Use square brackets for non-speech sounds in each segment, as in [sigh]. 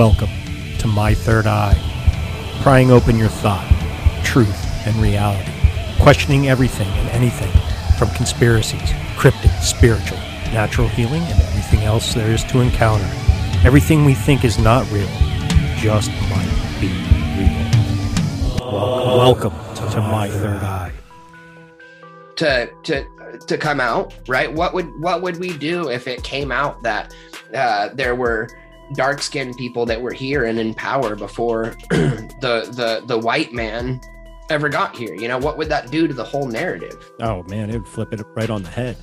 Welcome to My Third Eye, prying open your thought, truth, and reality, questioning everything and anything from conspiracies, cryptic, spiritual, natural healing, and everything else there is to encounter. Everything we think is not real just might be real. Welcome, welcome to My Third Eye. to to to come out right what would what would we do if it came out that uh there were dark skinned people that were here and in power before [clears throat] the the the white man ever got here you know what would that do to the whole narrative Oh man, it would flip it right on the head.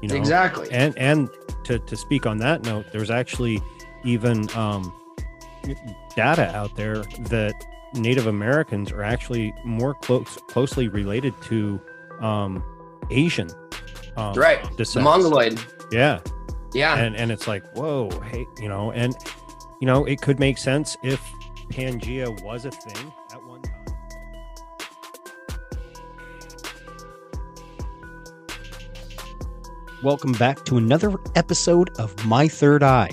You know? exactly and and to, to speak on that note there's actually even um, data out there that native americans are actually more close closely related to um, asian um, right the descent. mongoloid yeah yeah. And and it's like whoa hey you know and you know it could make sense if pangea was a thing at one time. Welcome back to another episode of My Third Eye.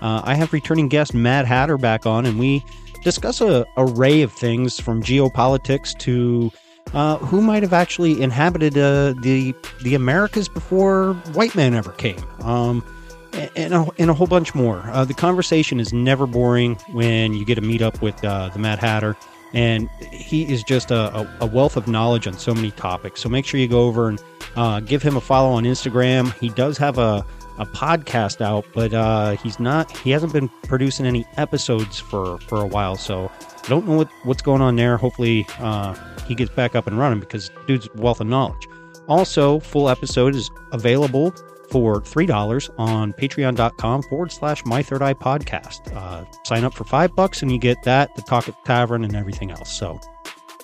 Uh, I have returning guest Mad Hatter back on, and we discuss a array of things from geopolitics to uh, who might have actually inhabited uh, the the Americas before white men ever came, um, and, a, and a whole bunch more. Uh, the conversation is never boring when you get to meet up with uh, the Mad Hatter, and he is just a, a, wealth of knowledge on so many topics. So make sure you go over and uh, give him a follow on Instagram. He does have a, a podcast out, but uh, he's not. He hasn't been producing any episodes for for a while. So I don't know what, what's going on there. Hopefully, uh, he gets back up and running because dude's wealth of knowledge. Also, full episode is available for three dollars on patreon.com forward slash my third eye podcast. Uh, sign up for five bucks and you get that, the talk at the tavern, and everything else. So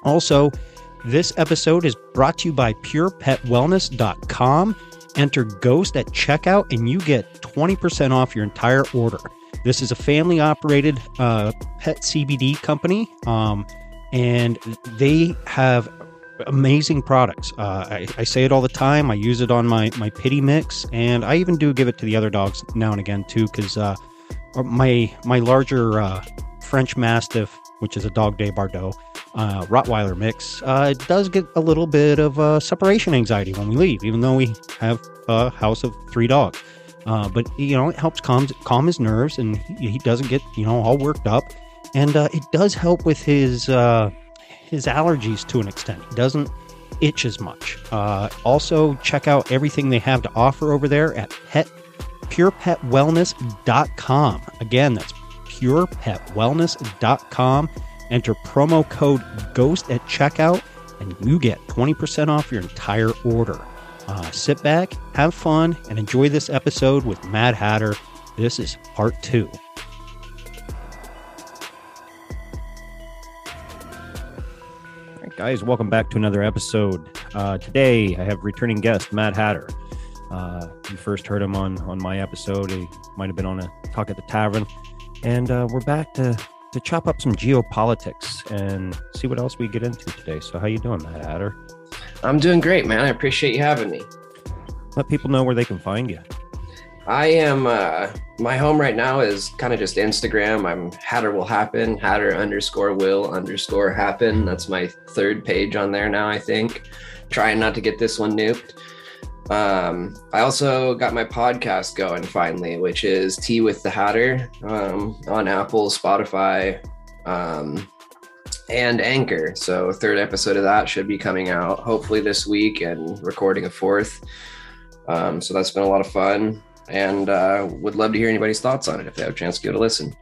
also, this episode is brought to you by purepetwellness.com. Enter GHOST at checkout and you get 20% off your entire order. This is a family operated uh, pet CBD company, um, and they have amazing products. Uh, I, I say it all the time. I use it on my, my pity mix, and I even do give it to the other dogs now and again, too, because uh, my, my larger uh, French Mastiff which is a Dogue de Bordeaux uh, Rottweiler mix, uh, it does get a little bit of uh, separation anxiety when we leave, even though we have a house of three dogs. Uh, but you know, it helps calm calm his nerves, and he, he doesn't get you know all worked up, and uh, it does help with his uh, his allergies to an extent. He doesn't itch as much. Uh, also, check out everything they have to offer over there at pet purepetwellness.com. Again, that's purepetwellness.com. Enter promo code GHOST at checkout, and you get 20% off your entire order. Uh, sit back, have fun, and enjoy this episode with Mad Hatter. This is part two. Guys, welcome back to another episode. Uh, today, I have returning guest Mad Hatter. Uh, you first heard him on on my episode. He might have been on a talk at the tavern, and uh, we're back to to chop up some geopolitics and see what else we get into today. So, how you doing, Mad Hatter? I'm doing great, man. I appreciate you having me. Let people know where they can find you. I am uh my home right now is kind of just Instagram. I'm Hatter will happen, Hatter underscore will underscore happen. That's my third page on there now, I think. Trying not to get this one nuked. Um, I also got my podcast going finally, which is Tea with the Hatter um, on Apple, Spotify, um, and Anchor. So, third episode of that should be coming out hopefully this week and recording a fourth. Um, so, that's been a lot of fun and uh, would love to hear anybody's thoughts on it if they have a chance to give it a listen.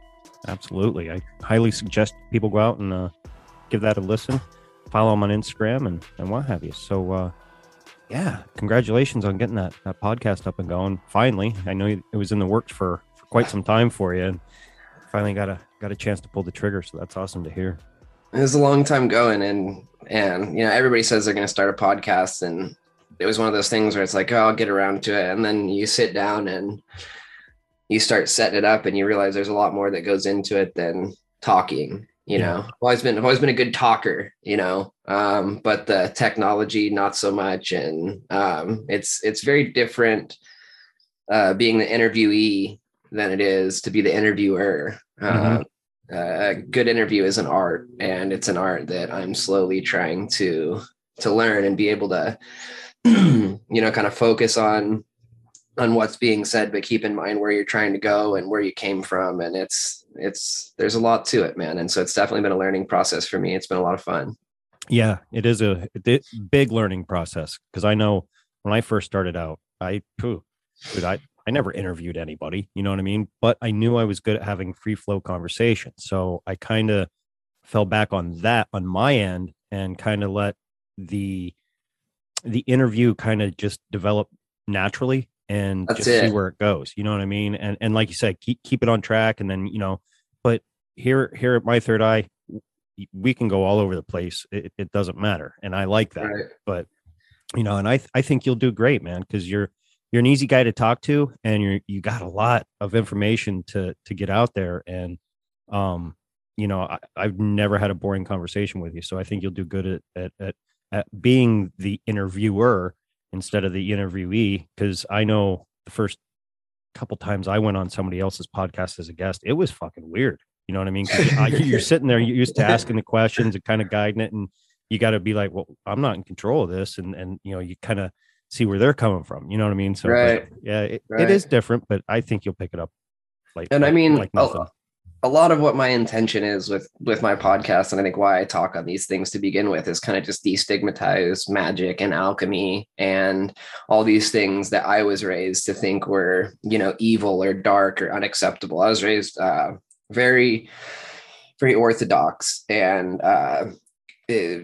Absolutely. I highly suggest people go out and uh, give that a listen. Follow them on Instagram and, and what have you. So, uh, yeah, congratulations on getting that, that podcast up and going. Finally, I know it was in the works for, for quite some time for you, and finally got a got a chance to pull the trigger. So that's awesome to hear. It was a long time going, and and you know everybody says they're going to start a podcast, and it was one of those things where it's like, oh, I'll get around to it, and then you sit down and you start setting it up, and you realize there's a lot more that goes into it than talking. You know, I've always been I've always been a good talker, you know, um, but the technology not so much, and um, it's it's very different uh, being the interviewee than it is to be the interviewer. Mhm. Uh, a good interview is an art, and it's an art that I'm slowly trying to to learn and be able to, [clears throat] you know, kind of focus on on what's being said, but keep in mind where you're trying to go and where you came from. And it's it's there's a lot to it, man. And so it's definitely been a learning process for me. It's been a lot of fun. Yeah, it is a big learning process because I know when I first started out, I phew, dude, I I never interviewed anybody, you know what I mean? But I knew I was good at having free flow conversation, so I kind of fell back on that on my end and kind of let the the interview kind of just develop naturally and That's just see where it goes. You know what I mean? And and like you said, keep keep it on track, and then you know. But here here at my third eye, we can go all over the place. It, it doesn't matter, and I like that. Right. But you know, and I I think you'll do great, man, because you're you're an easy guy to talk to, and you're you got a lot of information to to get out there, and um, you know, I, I've never had a boring conversation with you, so I think you'll do good at at at, at being the interviewer instead of the interviewee, because I know the first couple times I went on somebody else's podcast as a guest, it was fucking weird. You know what I mean? I- you're sitting there, you're used to asking the questions and kind of guiding it, and you got to be like, well, I'm not in control of this, and and you know, you kind of see where they're coming from. You know what I mean? So, but, Right. yeah, it, Right. it is different, but I think you'll pick it up. Like, And I mean, like a- nothing. A lot of what my intention is with with my podcast and i think why i talk on these things to begin with is kind of just destigmatize magic and alchemy and all these things that i was raised to think were you know evil or dark or unacceptable. I was raised uh very very orthodox and uh eh,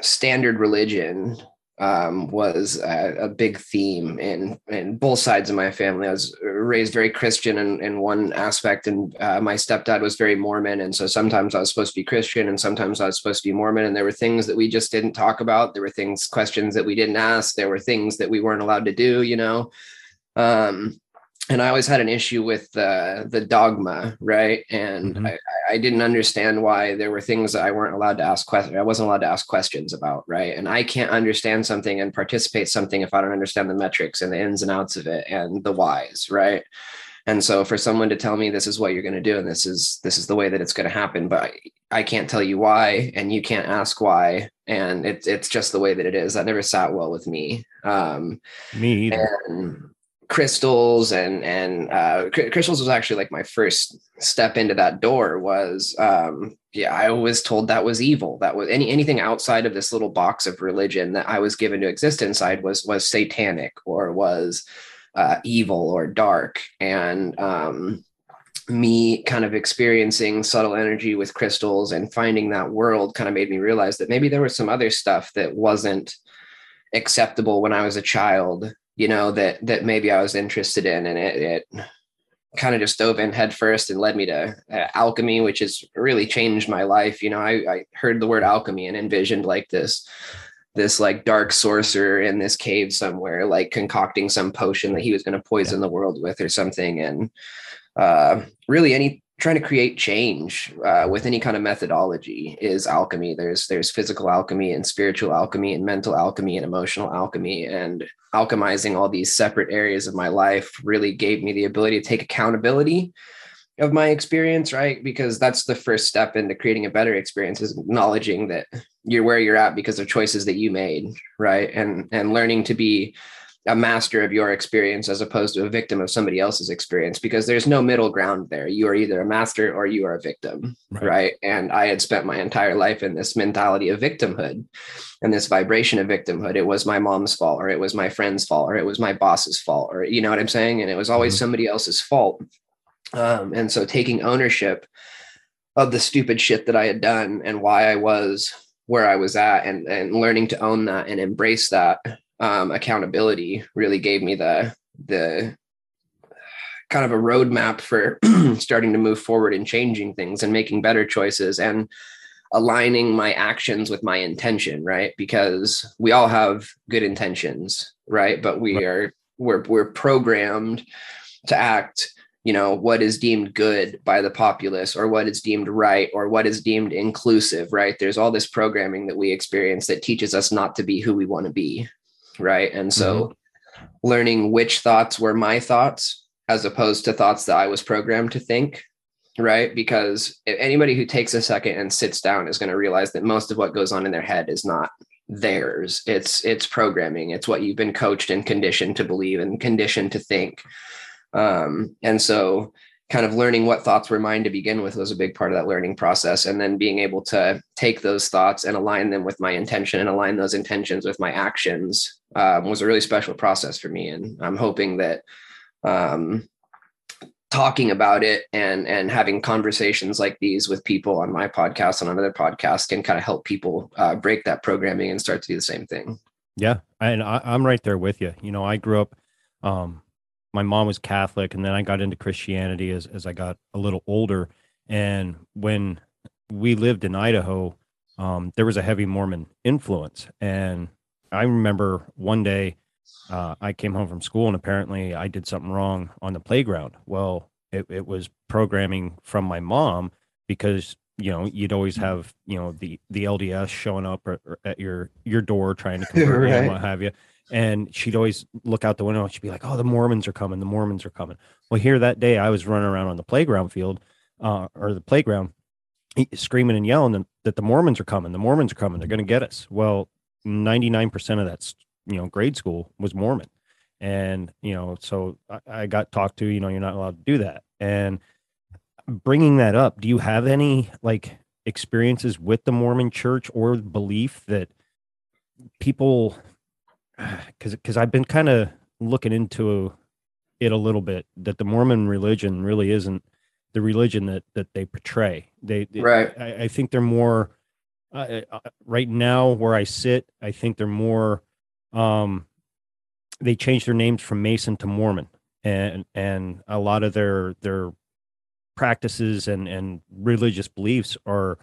standard religion um, was a, a big theme in in both sides of my family. I was raised very Christian in, in one aspect, and uh, my stepdad was very Mormon, and so sometimes I was supposed to be Christian, and sometimes I was supposed to be Mormon, and there were things that we just didn't talk about. There were things, questions that we didn't ask. There were things that we weren't allowed to do. You know. Um, and I always had an issue with uh, the dogma, right? And Mhm. I, I didn't understand why there were things that I weren't allowed to ask questions. I wasn't allowed to ask questions about, right? And I can't understand something and participate something if I don't understand the metrics and the ins and outs of it and the whys, right? And so for someone to tell me this is what you're going to do and this is this is the way that it's going to happen, but I, I can't tell you why and you can't ask why and it's it's just the way that it is. That never sat well with me. Um Me either. and crystals and and uh crystals was actually like my first step into that door was um yeah i was told that was evil. That was any anything outside of this little box of religion that i was given to exist inside was was satanic or was uh evil or dark. And um me kind of experiencing subtle energy with crystals and finding that world kind of made me realize that maybe there was some other stuff that wasn't acceptable when I was a child, you know, that that maybe I was interested in, and it, it kind of just dove in headfirst and led me to uh, alchemy, which has really changed my life. You know, I, I heard the word alchemy and envisioned like this this like dark sorcerer in this cave somewhere, like concocting some potion that he was going to poison the world with or something, and uh, really any trying to create change uh, with any kind of methodology is alchemy. There's there's physical alchemy and spiritual alchemy and mental alchemy and emotional alchemy. And alchemizing all these separate areas of my life really gave me the ability to take accountability of my experience right? Because that's the first step into creating a better experience is acknowledging that you're where you're at because of choices that you made right? And and learning to be a master of your experience as opposed to a victim of somebody else's experience because there's no middle ground there. You are either a master or you are a victim Right. right, and i had spent my entire life in this mentality of victimhood and this vibration of victimhood. It was my mom's fault or it was my friend's fault or it was my boss's fault or you know what i'm saying? And it was always Mhm. somebody else's fault. Um, and so taking ownership of the stupid shit that i had done and why i was where i was at and and learning to own that and embrace that um, accountability really gave me the the kind of a roadmap for [clears throat] starting to move forward and changing things and making better choices and aligning my actions with my intention right? Because we all have good intentions right? But we are we're we're programmed to act you know what is deemed good by the populace or what is deemed right or what is deemed inclusive right? There's all this programming that we experience that teaches us not to be who we want to be right? And so learning which thoughts were my thoughts as opposed to thoughts that i was programmed to think right? Because anybody who takes a second and sits down is going to realize that most of what goes on in their head is not theirs. It's it's programming. It's what you've been coached and conditioned to believe and conditioned to think. Um, and so kind of learning what thoughts were mine to begin with was a big part of that learning process and then being able to take those thoughts and align them with my intention and align those intentions with my actions um, was a really special process for me and i'm hoping that um, talking about it and and having conversations like these with people on my podcast and on other podcasts can kind of help people uh, break that programming and start to do the same thing Yeah, and I, I'm right there with you. You know, I grew up. Um, my mom was Catholic, and then I got into Christianity as as I got a little older. And when we lived in Idaho, um, there was a heavy Mormon influence. And I remember one day uh, I came home from school, and apparently I did something wrong on the playground. Well, it, it was programming from my mom because you know you'd always have you know the the LDS showing up or, or at your your door trying to [laughs] convert you and what have you. And she'd always look out the window and she'd be like, "Oh, the Mormons are coming! The Mormons are coming!" Well, here that day, I was running around on the playground field, uh, or the playground, screaming and yelling that- the Mormons are coming! The Mormons are coming! They're going to get us! Well, ninety nine percent of that you know grade school was Mormon, and you know, so I, I got talked to. You know, you're not allowed to do that, and bringing that up, do you have any like experiences with the Mormon church or belief that people [sighs] because because I've been kind of looking into it a little bit that the Mormon religion really isn't the religion that that they portray. They, Right. I, I think they're more uh, uh, right now where I sit. I think they're more. Um, they changed their names from Mason to Mormon, and and a lot of their their practices and and religious beliefs are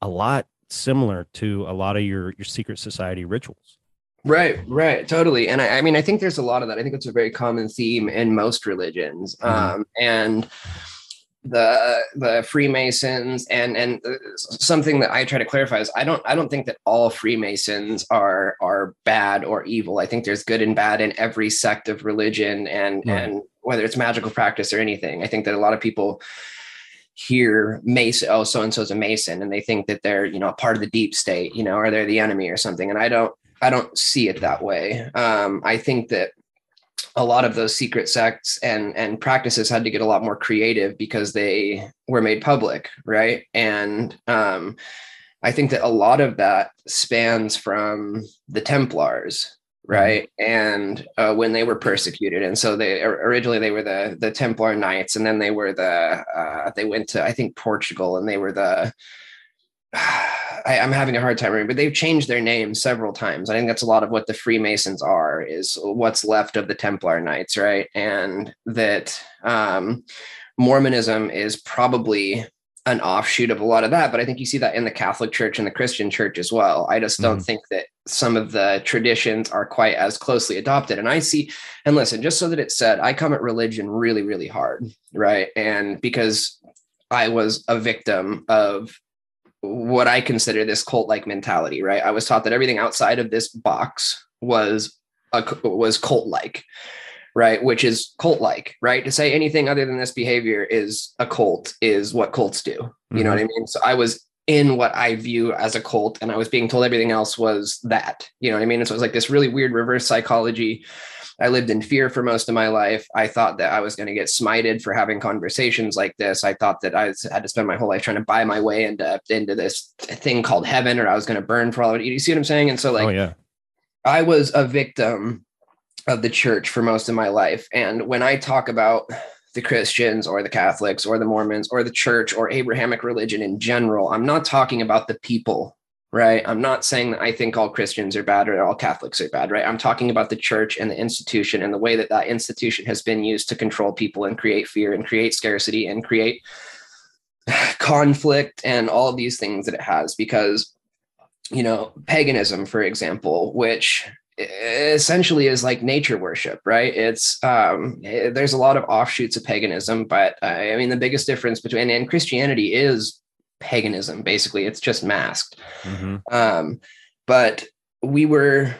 a lot similar to a lot of your your secret society rituals. Right, right, totally. And I, I mean, I think there's a lot of that. I think it's a very common theme in most religions. Mhm. Um, and the the Freemasons and and uh, something that I try to clarify is I don't I don't think that all Freemasons are are bad or evil. I think there's good and bad in every sect of religion and and whether it's magical practice or anything. I think that a lot of people hear Mason, oh, so and so's a Mason, and they think that they're, you know, a part of the deep state, you know, or they're the enemy or something. And I don't, I don't see it that way. Um, I think that a lot of those secret sects and and practices had to get a lot more creative because they were made public, right? And um, I think that a lot of that spans from the Templars, right and uh, when they were persecuted and so they originally they were the the templar knights and then they were the uh, they went to i think portugal and they were the [sighs] I, am having a hard time remembering, but they've changed their name several times. I think that's a lot of what the Freemasons are, is what's left of the Templar Knights, right? And that um, Mormonism is probably an offshoot of a lot of that but i think you see that in the catholic church and the christian church as well i just don't mm. think that some of the traditions are quite as closely adopted and i see and listen just so that it's said i come at religion really really hard right and because i was a victim of what i consider this cult like mentality right i was taught that everything outside of this box was a, was cult like right? Which is cult like, right? To say anything other than this behavior is a cult is what cults do. You mm-hmm. know what I mm-hmm. mean? So I was in what I view as a cult and I was being told everything else was that. You know what I mean? And so it was like this really weird reverse psychology. I lived in fear for most of my life. I thought that I was going to get smited for having conversations like this. I thought that I had to spend my whole life trying to buy my way into into this thing called heaven, or I was going to burn for all of it. You see what I'm saying? And so, like, oh, yeah. I was a victim of the church for most of my life. And when I talk about the Christians or the Catholics or the Mormons or the church or Abrahamic religion in general, I'm not talking about the people, right? I'm not saying that I think all Christians are bad or all Catholics are bad, right? I'm talking about the church and the institution and the way that that institution has been used to control people and create fear and create scarcity and create [sighs] conflict and all of these things that it has because you know paganism for example which essentially is like nature worship right it's um there's a lot of offshoots of paganism but uh, i mean the biggest difference between and christianity is paganism basically. It's just masked. Mm-hmm. um but we were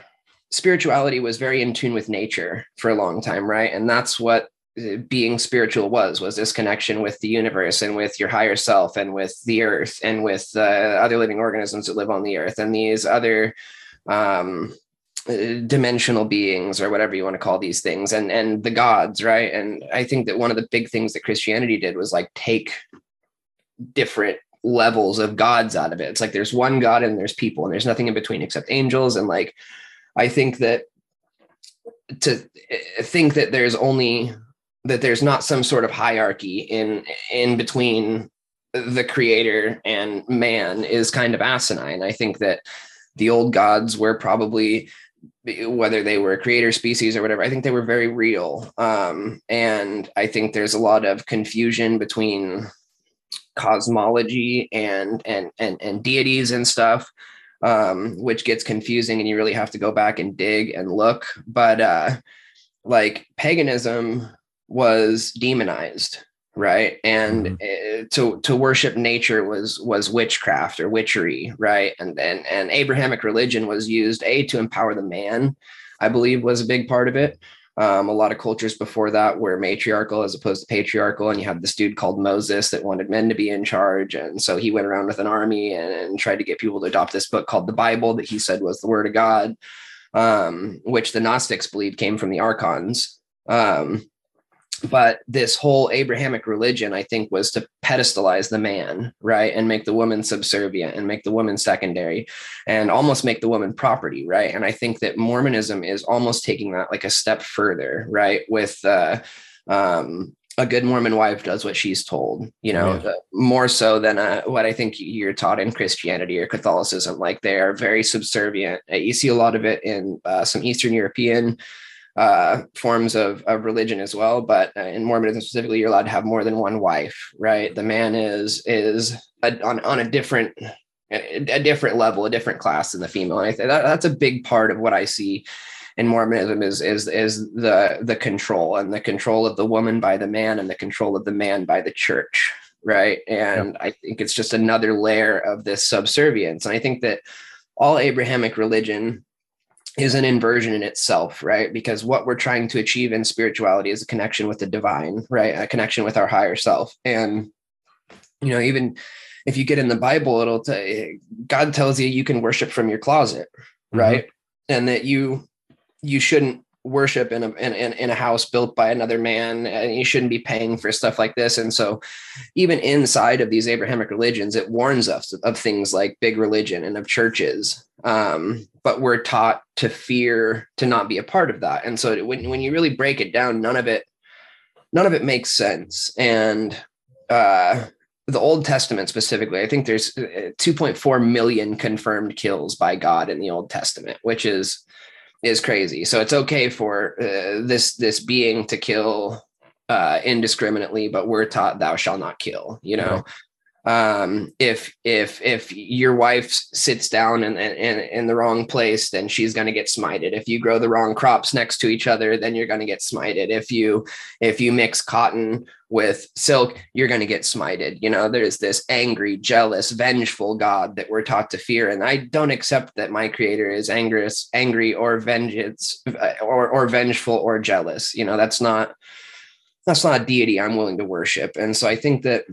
spirituality was very in tune with nature for a long time right? And that's what eh, being spiritual was was this connection with the universe and with your higher self and with the earth and with uh, other living organisms that live on the earth and these other um uh, dimensional beings or whatever you want to call these things and and the gods right? And i think that one of the big things that christianity did was like take different levels of gods out of it. It's like there's one god and there's people and there's nothing in between except angels. And like i think that to uh, think that there's only that there's not some sort of hierarchy in in between the creator and man is kind of asinine. I think that the old gods were probably whether they were a creator species or whatever i think they were very real. Um, and i think there's a lot of confusion between cosmology and and and, and deities and stuff um, which gets confusing and you really have to go back and dig and look. But uh, like paganism was demonized right? And mm-hmm. to to worship nature was was witchcraft or witchery right? And and and abrahamic religion was used a to empower the man i believe was a big part of it um, a lot of cultures before that were matriarchal as opposed to patriarchal. And you had this dude called moses that wanted men to be in charge. And so he went around with an army and, and tried to get people to adopt this book called the bible that he said was the word of god um, which the gnostics believed came from the archons. Um, but this whole abrahamic religion i think was to pedestalize the man right and make the woman subservient and make the woman secondary and almost make the woman property right and i think that mormonism is almost taking that like a step further right with uh, um, a good Mormon wife does what she's told, you know, yeah. more so than uh, what I think you're taught in Christianity or Catholicism. Like they are very subservient. You see a lot of it in uh, some Eastern European uh, forms of, of religion as well. But uh, in Mormonism specifically, you're allowed to have more than one wife, right? The man is is a, on on a different a different level, a different class than the female. And I think that, that's a big part of what I see in Mormonism is is is the the control and the control of the woman by the man and the control of the man by the church, right? And yep. I think it's just another layer of this subservience. And I think that all Abrahamic religion is an inversion in itself, right? Because what we're trying to achieve in spirituality is a connection with the divine, right? A connection with our higher self. And, you know, even if you get in the Bible, it'll t- God tells you you can worship from your closet, Mhm. right? And that you you shouldn't worship in a in, in, in a house built by another man and you shouldn't be paying for stuff like this and so even inside of these abrahamic religions it warns us of things like big religion and of churches um, but we're taught to fear to not be a part of that and so when, when you really break it down none of it none of it makes sense and uh the Old Testament specifically, I think there's uh, 2.4 million confirmed kills by God in the Old Testament, which is is crazy. So it's okay for uh, this this being to kill uh, indiscriminately, but we're taught thou shall not kill. You know, um, if if if your wife sits down in in, in the wrong place, then she's going to get smited. If you grow the wrong crops next to each other, then you're going to get smited. If you if you mix cotton with silk, you're going to get smited. You know, there's this angry, jealous, vengeful God that we're taught to fear, and I don't accept that my Creator is angry, angry or vengeance, or or vengeful or jealous. You know, that's not that's not a deity I'm willing to worship, and so I think that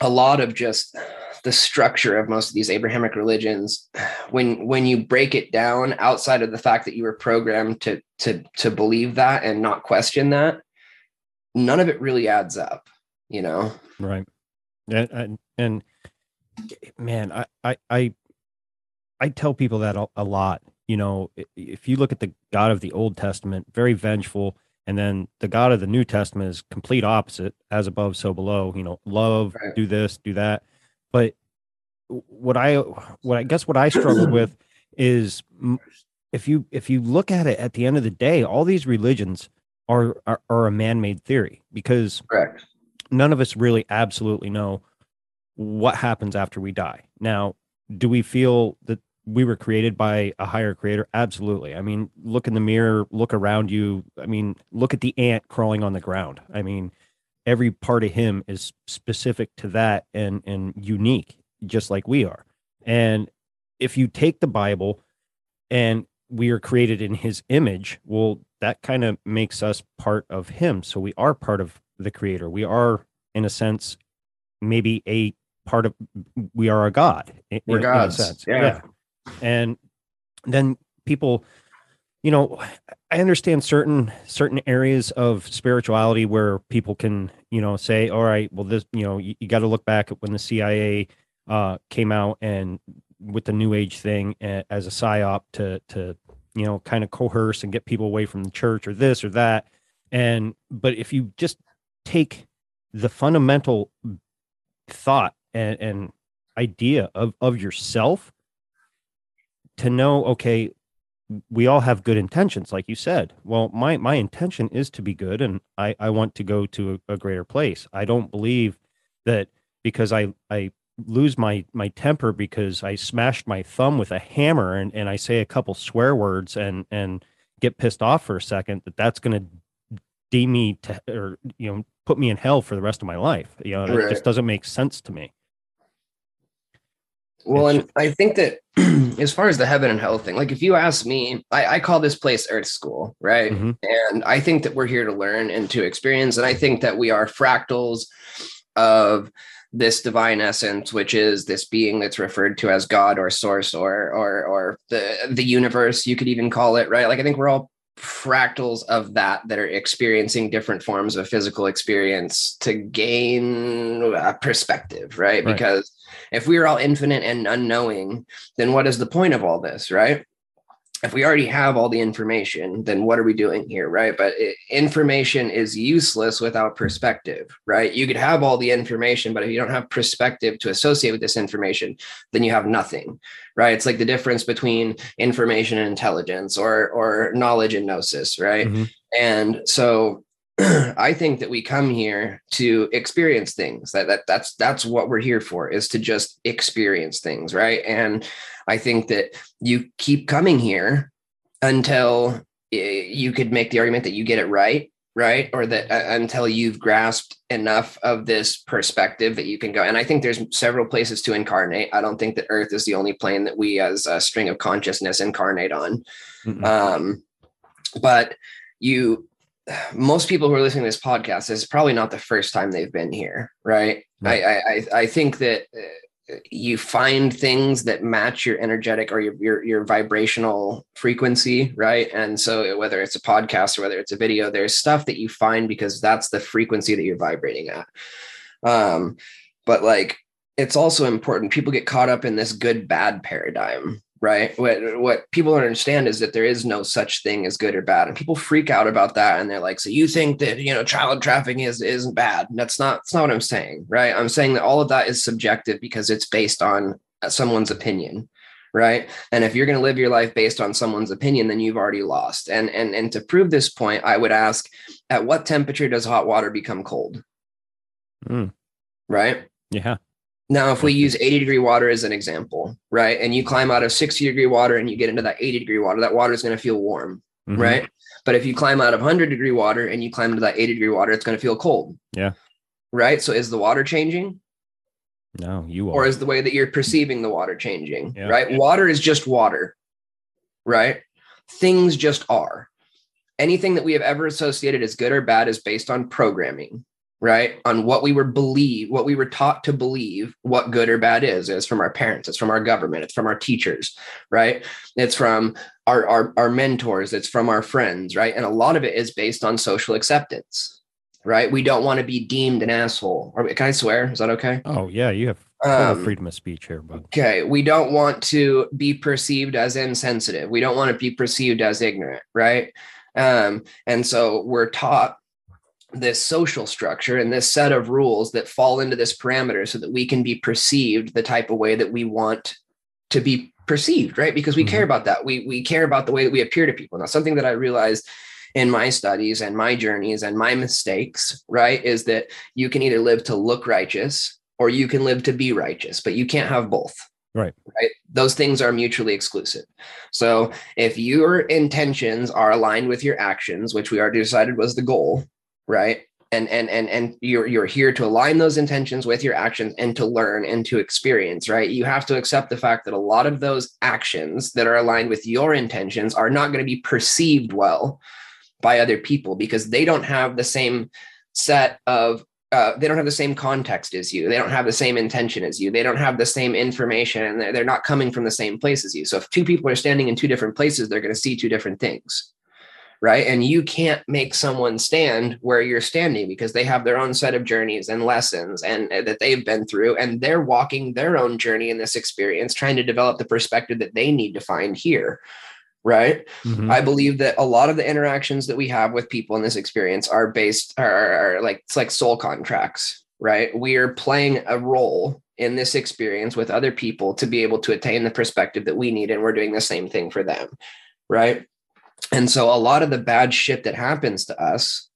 a lot of just the structure of most of these abrahamic religions when when you break it down outside of the fact that you were programmed to to to believe that and not question that none of it really adds up you know Right. And and, and man, I, I I I tell people that a, a lot. You know, if you look at the God of the Old Testament, very vengeful, and then the God of the New Testament is complete opposite, as above, so below. You know, love, Right. do this, do that. But what I what I guess what I struggle [clears throat] with is if you if you look at it at the end of the day, all these religions are are, are a man-made theory because correct none of us really absolutely know what happens after we die. Now, do we feel that we were created by a higher creator? Absolutely. I mean, look in the mirror, look around you. I mean, look at the ant crawling on the ground. I mean, every part of him is specific to that and and unique, just like we are. And if you take the Bible and we are created in his image, well, that kind of makes us part of him. So we are part of the creator. We are, in a sense, maybe a part of, we are a God. in- We're in- in a gods, sense. yeah. And then people, you know, I understand certain certain areas of spirituality where people can, you know, say, all right, well, this, you know, you, you got to look back at when the CIA uh, came out and with the New Age thing as a psyop to to you know kind of coerce and get people away from the church or this or that. And but if you just take the fundamental thought and, and idea of of yourself to know, okay, we all have good intentions, like you said. Well, my my intention is to be good, and I I want to go to a, a greater place. I don't believe that because I I lose my my temper because I smashed my thumb with a hammer and and I say a couple swear words and and get pissed off for a second that that's going to deem me to or you know put me in hell for the rest of my life. You know, it just doesn't make sense to me. Well, and I think that [clears throat] as far as the heaven and hell thing, like if you ask me, I, I call this place Earth School, right? Mhm. And I think that we're here to learn and to experience. And I think that we are fractals of this divine essence, which is this being that's referred to as God or source or or or the the universe, you could even call it, right? Like I think we're all fractals of that that are experiencing different forms of physical experience to gain a perspective, right? Right. Because if we are all infinite and unknowing, then what is the point of all this, right? If we already have all the information, then what are we doing here, right? But i information is useless without perspective, right? You could have all the information, but if you don't have perspective to associate with this information, then you have nothing, right? It's like the difference between information and intelligence or or knowledge and gnosis, right? Mhm. And so [clears throat] I think that we come here to experience things. That, that that's that's what we're here for is to just experience things, right? And I think that you keep coming here until eh, you could make the argument that you get it right, right or that uh, until you've grasped enough of this perspective that you can go and i think there's several places to incarnate i don't think that earth is the only plane that we as a string of consciousness incarnate on Mm-mm. um but you most people who are listening to this podcast is probably not the first time they've been here right? Right. I, I i I think that uh, you find things that match your energetic or your, your your vibrational frequency right? And so whether it's a podcast or whether it's a video there's stuff that you find because that's the frequency that you're vibrating at. Um but like it's also important people get caught up in this good bad paradigm right? What what people don't understand is that there is no such thing as good or bad and people freak out about that and they're like so you think that you know child trafficking is isn't bad? That's not that's not what i'm saying right? I'm saying that all of that is subjective because it's based on someone's opinion right? And if you're going to live your life based on someone's opinion then you've already lost. And and and to prove this point i would ask at what temperature does hot water become cold? Mm. right? Yeah. Now, if we use 80 degree water as an example, right, and you climb out of 60 degree water and you get into that 80 degree water, that water is going to feel warm, Mhm. right? But if you climb out of 100 degree water and you climb into that 80 degree water, it's going to feel cold. Yeah. Right. So is the water changing No, you are. or is the way that you're perceiving the water changing? Yeah. Right. Water is just water, right? Things just are. Anything that we have ever associated as good or bad is based on programming, right? On what we were believe, what we were taught to believe what good or bad is. It's from our parents, it's from our government, it's from our teachers, right? It's from our, our, our mentors, it's from our friends, right? And a lot of it is based on social acceptance, right? We don't want to be deemed an asshole. Or can I swear? Is that okay? oh yeah, you have Um, freedom of speech here, bud. Okay, we don't want to be perceived as insensitive. We don't want to be perceived as ignorant, right? Um, and so we're taught this social structure and this set of rules that fall into this parameter so that we can be perceived the type of way that we want to be perceived, right? Because we Mhm. care about that. We we care about the way that we appear to people. Now, something that I realized in my studies and my journeys and my mistakes, right, is that you can either live to look righteous or you can live to be righteous, but you can't have both. Right. Right. Those things are mutually exclusive. So if your intentions are aligned with your actions, which we already decided was the goal, right? And and and and you're you're here to align those intentions with your actions and to learn and to experience, right? You have to accept the fact that a lot of those actions that are aligned with your intentions are not going to be perceived well by other people because they don't have the same set of uh, they don't have the same context as you. They don't have the same intention as you. They don't have the same information, and they're, they're not coming from the same place as you. So if two people are standing in two different places, they're going to see two different things, right? And you can't make someone stand where you're standing because they have their own set of journeys and lessons and uh, that they've been through, and they're walking their own journey in this experience, trying to develop the perspective that they need to find here, right? Mhm. I believe that a lot of the interactions that we have with people in this experience are based are, are like it's like soul contracts, right? We are playing a role in this experience with other people to be able to attain the perspective that we need, and we're doing the same thing for them, right? And so a lot of the bad shit that happens to us,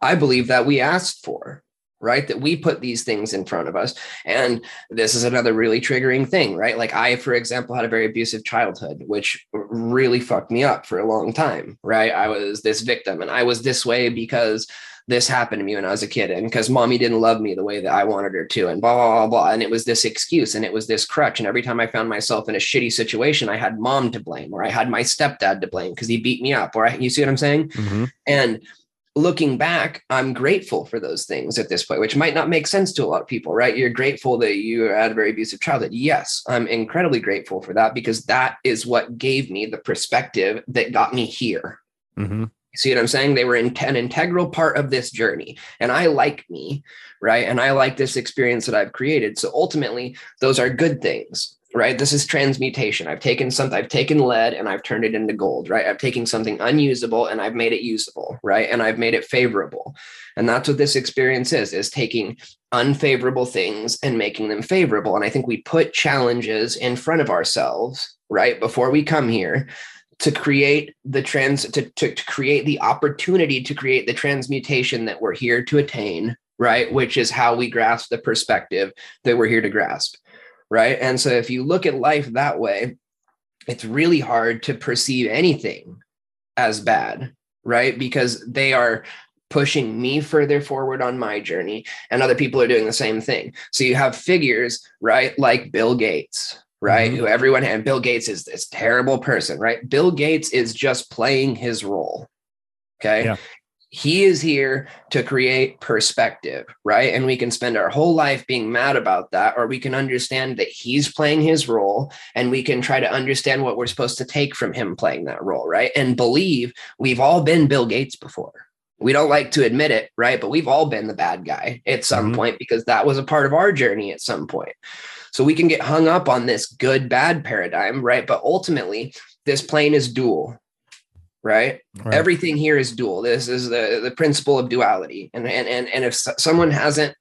I believe that we asked for, right? That we put these things in front of us. And this is another really triggering thing, right? Like I, for example, had a very abusive childhood, which really fucked me up for a long time, right? I was this victim and I was this way because this happened to me when I was a kid and because mommy didn't love me the way that I wanted her to and blah, blah, blah, blah. And it was this excuse and it was this crutch. And every time I found myself in a shitty situation, I had mom to blame or I had my stepdad to blame because he beat me up or I, you see what I'm saying? Mhm. And looking back, I'm grateful for those things at this point, which might not make sense to a lot of people, right? You're grateful that you had a very abusive childhood. Yes, I'm incredibly grateful for that because that is what gave me the perspective that got me here. Mhm. See what I'm saying? They were in, an integral part of this journey. And I like me, right? And I like this experience that I've created. So ultimately, those are good things, right? This is transmutation. I've taken something, I've taken lead and I've turned it into gold, right? I've taken something unusable and I've made it usable, right? And I've made it favorable. And that's what this experience is, is taking unfavorable things and making them favorable. And I think we put challenges in front of ourselves, right? Before we come here to create the trans to, to, to create the opportunity to create the transmutation that we're here to attain right? Which is how we grasp the perspective that we're here to grasp right? And so if you look at life that way it's really hard to perceive anything as bad right? Because they are pushing me further forward on my journey and other people are doing the same thing. So you have figures right like bill gates right? Mhm. who everyone and bill gates is this terrible person right? Bill gates is just playing his role okay? Yeah. he is here to create perspective right? And we can spend our whole life being mad about that or we can understand that he's playing his role and we can try to understand what we're supposed to take from him playing that role right? And believe we've all been bill gates before. We don't like to admit it right? But we've all been the bad guy at some Mhm. point because that was a part of our journey at some point so we can get hung up on this good bad paradigm right? But ultimately this plane is dual right? Right. everything here is dual. This is the the principle of duality. And and and, and if someone hasn't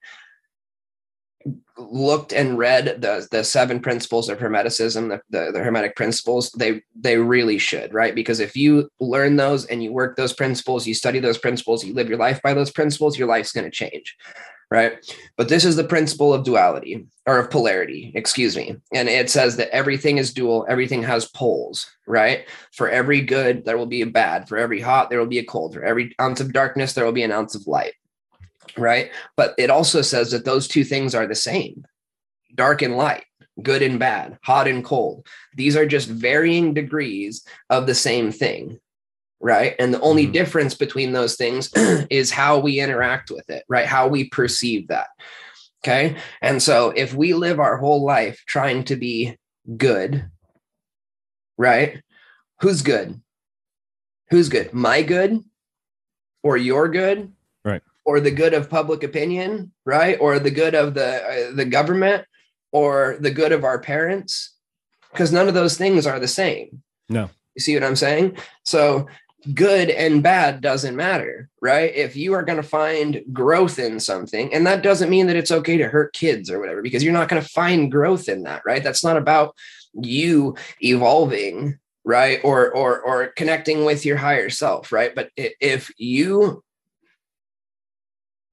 looked and read the the seven principles of hermeticism the, the the hermetic principles they they really should right? Because if you learn those and you work those principles you study those principles you live your life by those principles your life's going to change right? But this is the principle of duality or of polarity excuse me. And it says that everything is dual everything has poles right? For every good there will be a bad. For every hot there will be a cold. For every ounce of darkness there will be an ounce of light right? But it also says that those two things are the same dark and light good and bad hot and cold. These are just varying degrees of the same thing right? And the only Mhm. difference between those things [clears throat] is how we interact with it right? How we perceive that okay? And so if we live our whole life trying to be good right? Who's good? Who's good? My good or your good? Right. or the good of public opinion right? Or the good of the uh, the government or the good of our parents? Because none of those things are the same. No. you see what i'm saying? So good and bad doesn't matter right? If you are going to find growth in something and that doesn't mean that it's okay to hurt kids or whatever because you're not going to find growth in that right? That's not about you evolving right? Or or or connecting with your higher self right? But if you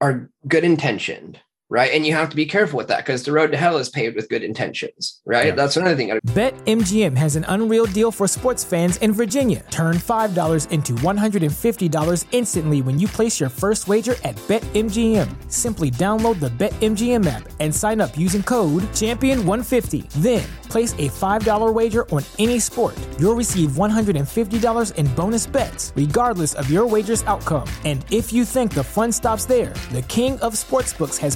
are good intentioned right and you have to be careful with that because the road to hell is paved with good intentions right Yeah. that's another thing BetMGM has an unreal deal for sports fans in Virginia. Turn $5 into $150 instantly when you place your first wager at BetMGM. Simply download the BetMGM app and sign up using code Champion150. Then place a $5 wager on any sport. You'll receive $150 in bonus bets, regardless of your wager's outcome. And if you think the fun stops there, the King of Sportsbooks has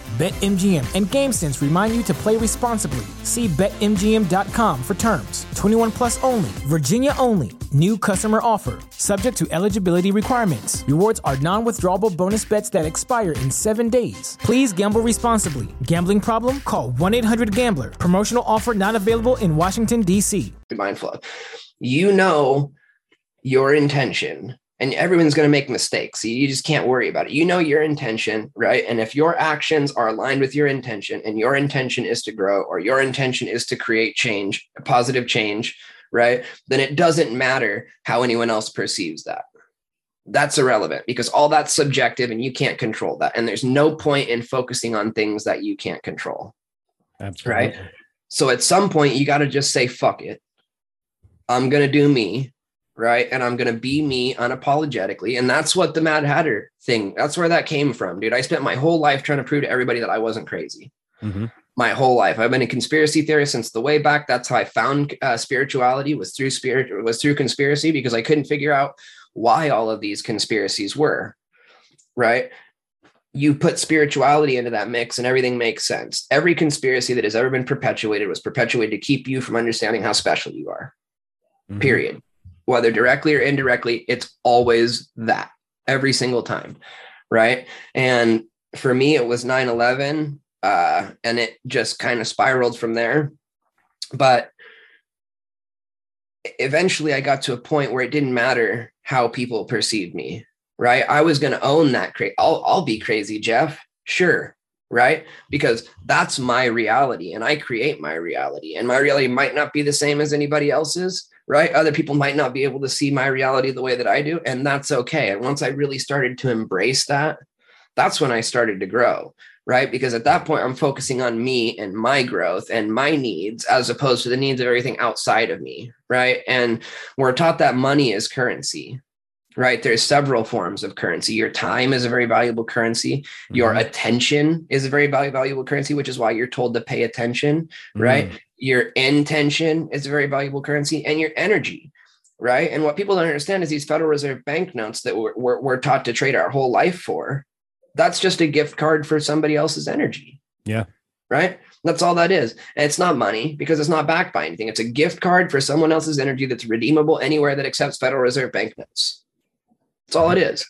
BetMGM and GameSense remind you to play responsibly. See BetMGM.com for terms. 21 plus only, Virginia only. New customer offer. Subject to eligibility requirements. Rewards are non withdrawable bonus bets that expire in seven days. Please gamble responsibly. Gambling problem? Call 1 800 Gambler. Promotional offer not available in Washington, D.C. be mindful of. You know your intention, and everyone's going to make mistakes. You just can't worry about it. You know your intention, right? And if your actions are aligned with your intention, and your intention is to grow, or your intention is to create change, positive change, right? Then it doesn't matter how anyone else perceives that. That's irrelevant because all that's subjective and you can't control that. And there's no point in focusing on things that you can't control. Absolutely. Right. So at some point, you got to just say, fuck it. I'm going to do me. Right. And I'm going to be me unapologetically. And that's what the Mad Hatter thing, that's where that came from, dude. I spent my whole life trying to prove to everybody that I wasn't crazy. Mhm. My whole life. I've been a conspiracy theorist since the way back. That's how I found uh, spirituality was through spirit, was through conspiracy because I couldn't figure out why all of these conspiracies were. Right you put spirituality into that mix and everything makes sense. Every conspiracy that has ever been perpetuated was perpetuated to keep you from understanding how special you are. Mhm. Period. Whether directly or indirectly, it's always that every single time. Right. And for me, it was 9 11, uh, and it just kind of spiraled from there. But eventually, I got to a point where it didn't matter how people perceived me right? I was going to own that. Cra- I'll, I'll be crazy, Jeff. Sure. Right. Because that's my reality and I create my reality. And my reality might not be the same as anybody else's. Right. Other people might not be able to see my reality the way that I do. And that's okay. And once I really started to embrace that, that's when I started to grow, right? Because at that point, I'm focusing on me and my growth and my needs as opposed to the needs of everything outside of me, right? And we're taught that money is currency, right? There's several forms of currency. Your time is a very valuable currency. Your Mhm. attention is a very valuable currency, which is why you're told to pay attention, right? Mm. Your intention is a very valuable currency, and your energy, right? And what people don't understand is these Federal Reserve banknotes that we're, we're, we're taught to trade our whole life for. That's just a gift card for somebody else's energy. Yeah. Right. That's all that is. And it's not money because it's not backed by anything. It's a gift card for someone else's energy that's redeemable anywhere that accepts Federal Reserve banknotes. That's all it mm-hmm. is.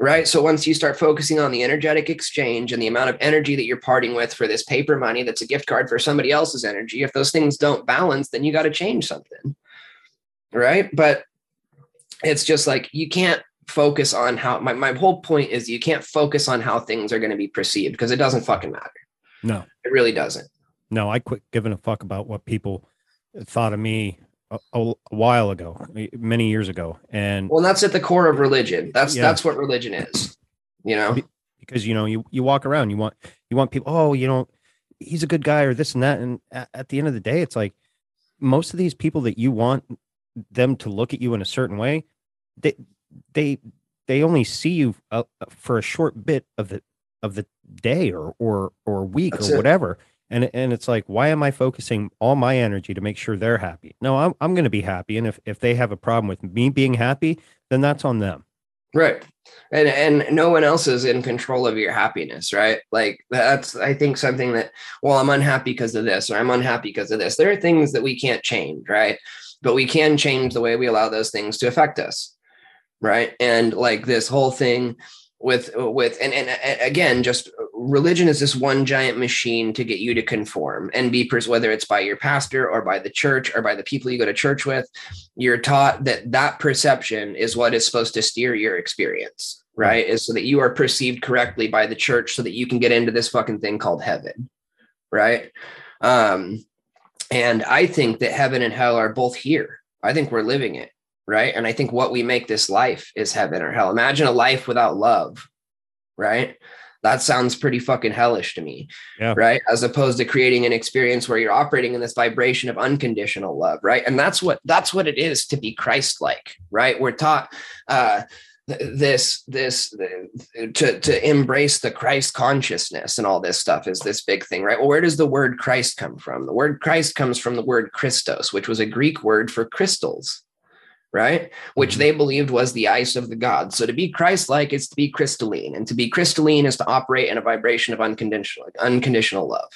Right. So once you start focusing on the energetic exchange and the amount of energy that you're parting with for this paper money that's a gift card for somebody else's energy, if those things don't balance, then you got to change something. Right. But it's just like you can't focus on how my, my whole point is you can't focus on how things are going to be perceived because it doesn't fucking matter. No, It really doesn't. no, I quit giving a fuck about what people thought of me a, a, while ago, many years ago, and Well, that's at the core of religion. That's Yeah. that's what religion is. You know? because you know you you walk around, you want you want people, oh, you know, he's a good guy or this and that, and at, at the end of the day, it's like most of these people that you want them to look at you in a certain way, they they they only see you uh, for a short bit of the of the day or or or week That's or it. whatever and and it's like why am i focusing all my energy to make sure they're happy no i'm, I'm going to be happy and if if they have a problem with me being happy then that's on them Right. And and no one else is in control of your happiness, right? Like that's I think something that well, I'm unhappy because of this, or I'm unhappy because of this. There are things that we can't change, right? But we can change the way we allow those things to affect us. Right. And like this whole thing with with and, and again just religion is this one giant machine to get you to conform and be pers- whether it's by your pastor or by the church or by the people you go to church with you're taught that that perception is what is supposed to steer your experience right? Is so that you are perceived correctly by the church so that you can get into this fucking thing called heaven right? Um and i think that heaven and hell are both here. I think we're living it right? And i think what we make this life is heaven or hell. Imagine a life without love right? That sounds pretty fucking hellish to me Yeah. right? As opposed to creating an experience where you're operating in this vibration of unconditional love right? And that's what that's what it is to be christ like right? We're taught uh this this to to embrace the christ consciousness and all this stuff is this big thing right? Well where does the word christ come from? The word christ comes from the word christos which was a greek word for crystals right? Which Mhm. they believed was the ice of the gods. So to be Christ-like is to be crystalline, and to be crystalline is to operate in a vibration of unconditional, unconditional love.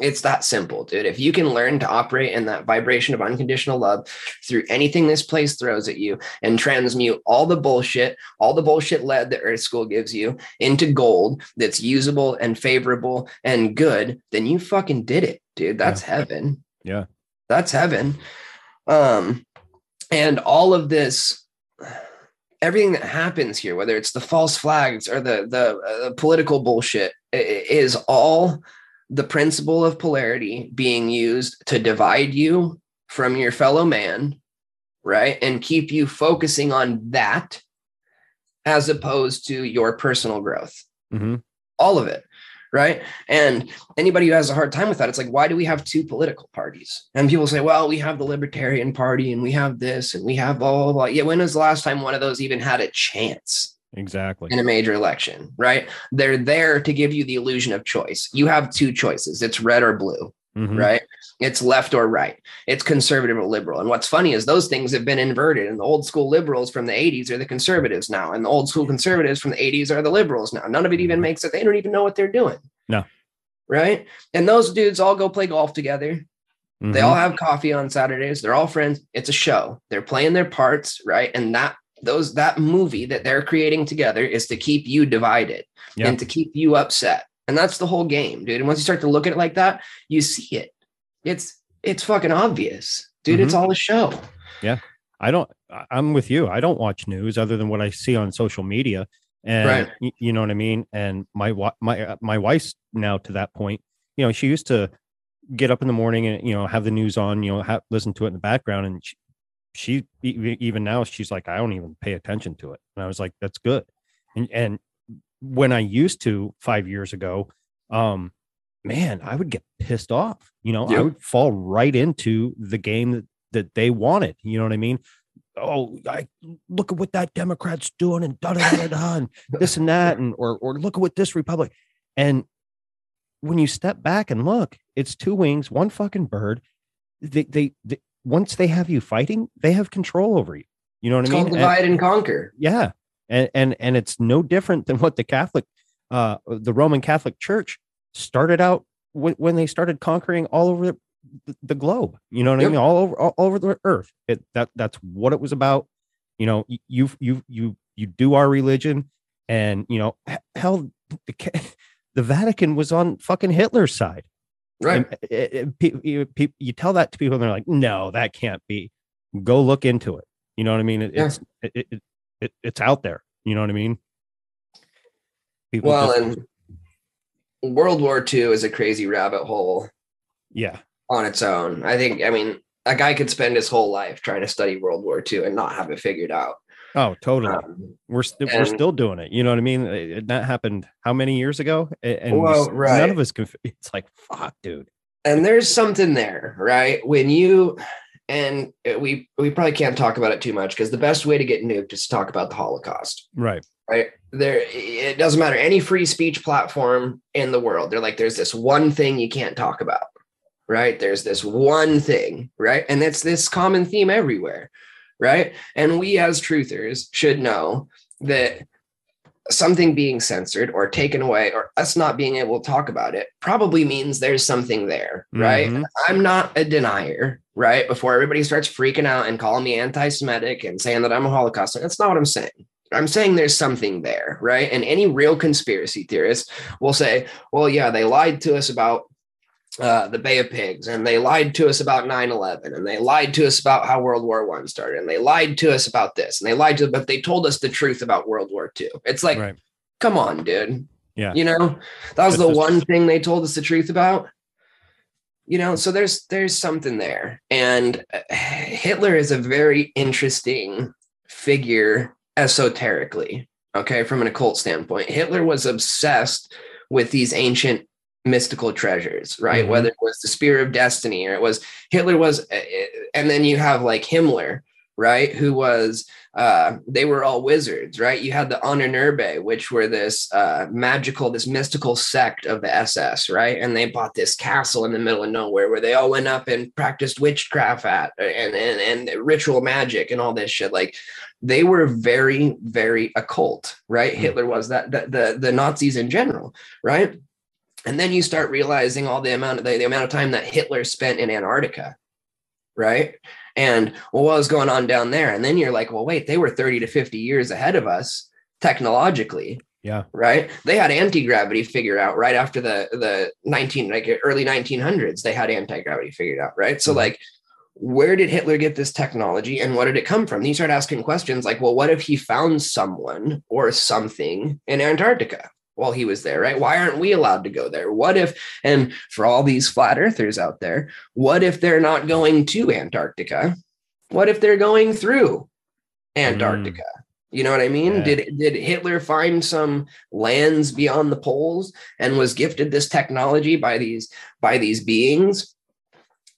It's that simple, dude. If you can learn to operate in that vibration of unconditional love through anything this place throws at you and transmute all the bullshit, all the bullshit lead that Earth School gives you into gold that's usable and favorable and good, then you fucking did it, dude. That's heaven. Yeah. That's heaven. Um, and all of this everything that happens here whether it's the false flags or the the uh, political bullshit is all the principle of polarity being used to divide you from your fellow man right? And keep you focusing on that as opposed to your personal growth. Hmm all of it right? And anybody who has a hard time with that it's like why do we have two political parties? And people say well we have the libertarian party and we have this and we have blah blah blah yeah when was the last time one of those even had a chance exactly. in a major election right? They're there to give you the illusion of choice. You have two choices. It's red or blue Mhm. right? It's left or right. It's conservative or liberal. And what's funny is those things have been inverted and the old school liberals from the 80s are the conservatives now and the old school conservatives from the 80s are the liberals now. None of it even makes it they don't even know what they're doing. No. right? And those dudes all go play golf together. They Mhm. all have coffee on saturdays. They're all friends. It's a show. They're playing their parts right? And that those that movie that they're creating together is to keep you divided Yeah. and to keep you upset and that's the whole game dude and once you start to look at it like that you see it it's it's fucking obvious dude it's all a show Yeah. I don't. I'm with you. I don't watch news other than what I see on social media, and Right. y- you know what I mean. And my my uh, my wife's now to that point. You know, she used to get up in the morning and you know have the news on. You know, have, listen to it in the background, and she, she even now she's like, I don't even pay attention to it. And I was like, that's good. And and when I used to five years ago, um, man, I would get pissed off. You know, I would fall right into the game that, that they wanted. You know what I mean? Oh, I look at what that Democrat's doing and da da da da and this and that, and or or look at what this Republic. And when you step back and look, it's two wings, one fucking bird. They they, they once they have you fighting, they have control over you. You know what It's I mean? called And- divide and conquer. yeah and and and it's no different than what the catholic uh the roman catholic church started out when, when they started conquering all over the, the globe. You know what i mean? All over all over the earth. It that that's what it was about. You know you you you you do our religion and you know hell the, [laughs] the vatican was on fucking hitler's side. Right. and it- pe- you, pe- you tell that to people and they're like no that can't be. Go look into it. You know what i mean? It- Yeah. it's it, it, it, it, it's out there you know what i mean people well, just- and World War II is a crazy rabbit hole yeah on its own. I think, I mean, a guy could spend his whole life trying to study World War II and not have it figured out. oh totally Um, we're st- we're still doing it you know what i mean It- it- that happened how many years ago and Well, right. none of us can f- [laughs] it's like fuck dude and there's something there, right? When you and uh, we we probably can't talk about it too much because the best way to get nuked is to talk about the Holocaust. right. Right? There it doesn't matter. Any free speech platform in the world they're like there's this one thing you can't talk about. Right? There's this one thing. Right? And it's this common theme everywhere. Right? And we as truthers should know that something being censored or taken away or us not being able to talk about it probably means there's something there right Mhm. i'm not a denier right before everybody starts freaking out and calling me anti-semitic and saying that i'm a holocaust that's not what i'm saying I'm saying there's something there, right? And any real conspiracy theorist will say, well, yeah, they lied to us about uh, the Bay of Pigs, and they lied to us about 9-11, and they lied to us about how World War One started, and they lied to us about this, and they lied to but they told us the truth about World War Two. It's like, right come on, dude. Yeah. You know, that was the is- one thing they told us the truth about. You know, so there's there's something there. And uh, Hitler is a very interesting figure esoterically, okay, from an occult standpoint. Hitler was obsessed with these ancient mystical treasures, right? Mhm. Whether it was the spear of destiny or it was Hitler was uh, and then you have like Himmler, right? Who was uh they were all wizards, right? You had the Ahnenerbe, which were this uh magical, this mystical sect of the SS, right? And they bought this castle in the middle of nowhere where they all went up and practiced witchcraft at and and, and ritual magic and all this shit. Like they were very, very occult, right? Mm. Hitler was that the, the the Nazis in general, right? And then you start realizing all the amount of the, the amount of time that Hitler spent in Antarctica, right? And well, what was going on down there? And then you're like, well, wait, they were 30 to 50 years ahead of us technologically, yeah right? They had anti-gravity figured out right after the the 19 like early 1900s. They had anti-gravity figured out, right? So Mhm. like where did Hitler get this technology and what did it come from? Then you start asking questions like, well, what if he found someone or something in Antarctica while he was there, right? Why aren't we allowed to go there? What if, and for all these flat earthers out there, what if they're not going to Antarctica? What if they're going through Antarctica? Hmm. You know what I mean? Yeah. Did did Hitler find some lands beyond the poles and was gifted this technology by these by these beings?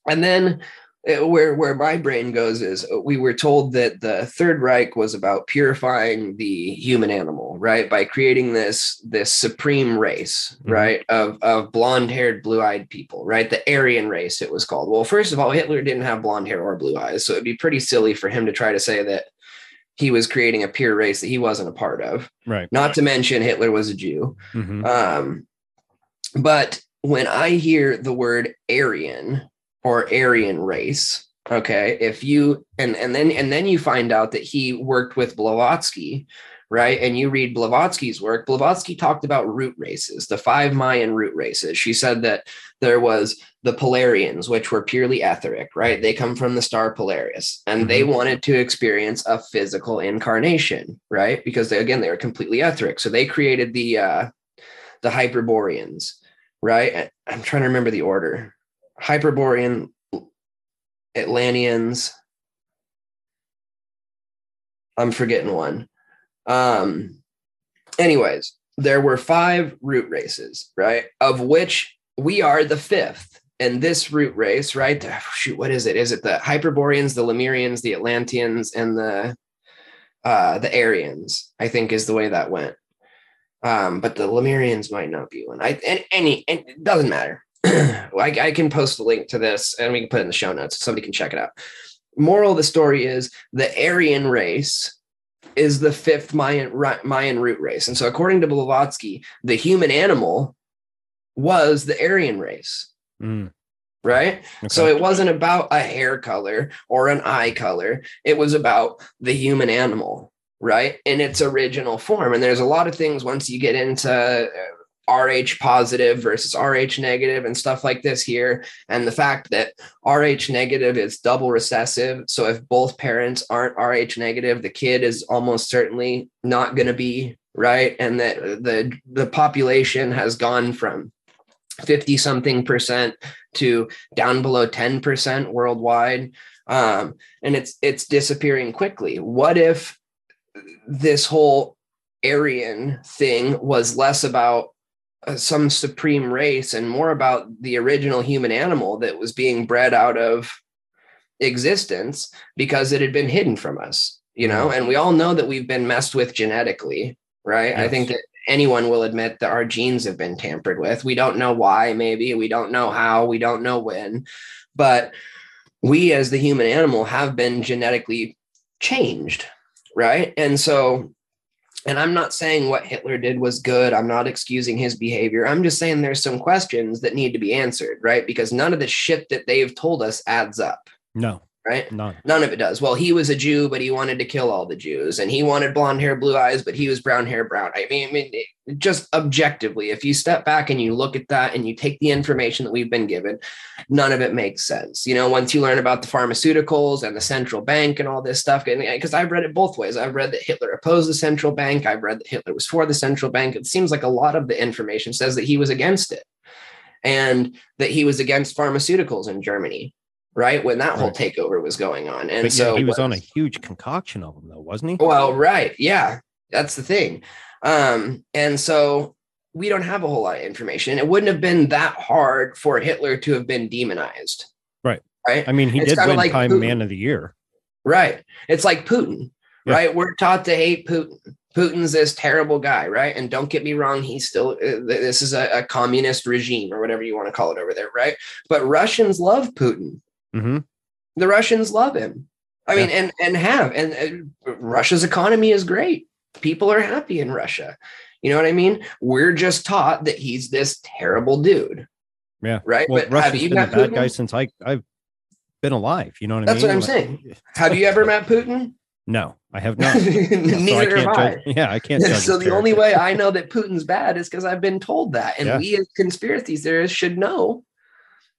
And then where where my brain goes is uh, we were told that the Third Reich was about purifying the human animal, right? By creating this this supreme race, Mhm. right? Of of blonde haired, blue eyed people, right? The Aryan race, it was called. Well, first of all, Hitler didn't have blonde hair or blue eyes, so it'd be pretty silly for him to try to say that he was creating a pure race that he wasn't a part of. right Not to mention Hitler was a Jew. Mhm. Um, but when I hear the word Aryan or Aryan race, okay, if you and and then and then you find out that he worked with Blavatsky, right? And you read Blavatsky's work. Blavatsky talked about root races, the five Mayan root races. She said that there was the Polarians, which were purely etheric, right? They come from the star Polaris, and they wanted to experience a physical incarnation, right? Because they, again, they were completely etheric. So they created the uh, the Hyperboreans, right? I'm trying to remember the order. Hyperborean, Atlanteans. I'm forgetting one. Um, anyways, there were five root races, right? Of which we are the fifth. And this root race, right? the- Shoot, what is it? Is it the Hyperboreans, the Lemurians, the Atlanteans, and the uh the Aryans? I think is the way that went. Um, but the Lemurians might not be one. I and any and it doesn't matter. [clears throat] I, I can post a link to this and we can put it in the show notes. So somebody can check it out. Moral of the story is the Aryan race is the fifth Mayan Mayan root race, and so according to Blavatsky, the human animal was the Aryan race, Mm, right? okay. So it wasn't about a hair color or an eye color. It was about the human animal, right? In its original form. And there's a lot of things once you get into RH positive versus RH negative and stuff like this here. And the fact that RH negative is double recessive. So if both parents aren't RH negative, the kid is almost certainly not going to be right. And that the, the population has gone from 50 something percent to down below 10% worldwide um, and it's it's disappearing quickly what if this whole aryan thing was less about Uh, some supreme race and more about the original human animal that was being bred out of existence because it had been hidden from us you know? Mm. And we all know that we've been messed with genetically right? I think that anyone will admit that our genes have been tampered with. We don't know why maybe. We don't know how. We don't know when. But we as the human animal have been genetically changed right? And so and i'm not saying what hitler did was good. I'm not excusing his behavior. I'm just saying there's some questions that need to be answered right? Because none of the shit that they've told us adds up. No, right none. None of it does. Well, he was a Jew, but he wanted to kill all the Jews, and he wanted blonde hair, blue eyes, but he was brown hair, brown. I mean, I mean, it- just objectively, if you step back and you look at that and you take the information that we've been given, none of it makes sense. You know, once you learn about the pharmaceuticals and the central bank and all this stuff, because I've read it both ways. I've read that Hitler opposed the central bank. I've read that Hitler was for the central bank. It seems like a lot of the information says that he was against it, and that he was against pharmaceuticals in Germany. Right when that whole takeover was going on, and But so he was on a huge concoction of them, though, wasn't he? well, right. Yeah. That's the thing. Um, and so we don't have a whole lot of information. It wouldn't have been that hard for Hitler to have been demonized. Right. Right. I mean, he It's did win like Time Putin. Man of the Year. Right. It's like Putin, Yeah. right? We're taught to hate Putin. Putin's this terrible guy, right? And don't get me wrong, he's still, uh, this is a, a communist regime or whatever you want to call it over there, right? But Russians love Putin. Hmm the Russians love him. I mean, and and have and uh, Russia's economy is great. People are happy in Russia. You know what I mean? We're just taught that he's this terrible dude. Yeah. Right. Well, but have Russia's you been met bad Putin? guy since I I've been alive. You know what That's I what? I'm saying. Have you ever met Putin? No, I have [laughs] not. Neither so I have can't I. judge. [laughs] Yeah, I can't judge. so the only way I [laughs] know that Putin's bad is because I've been told that. And Yeah. we as conspiracy theorists should know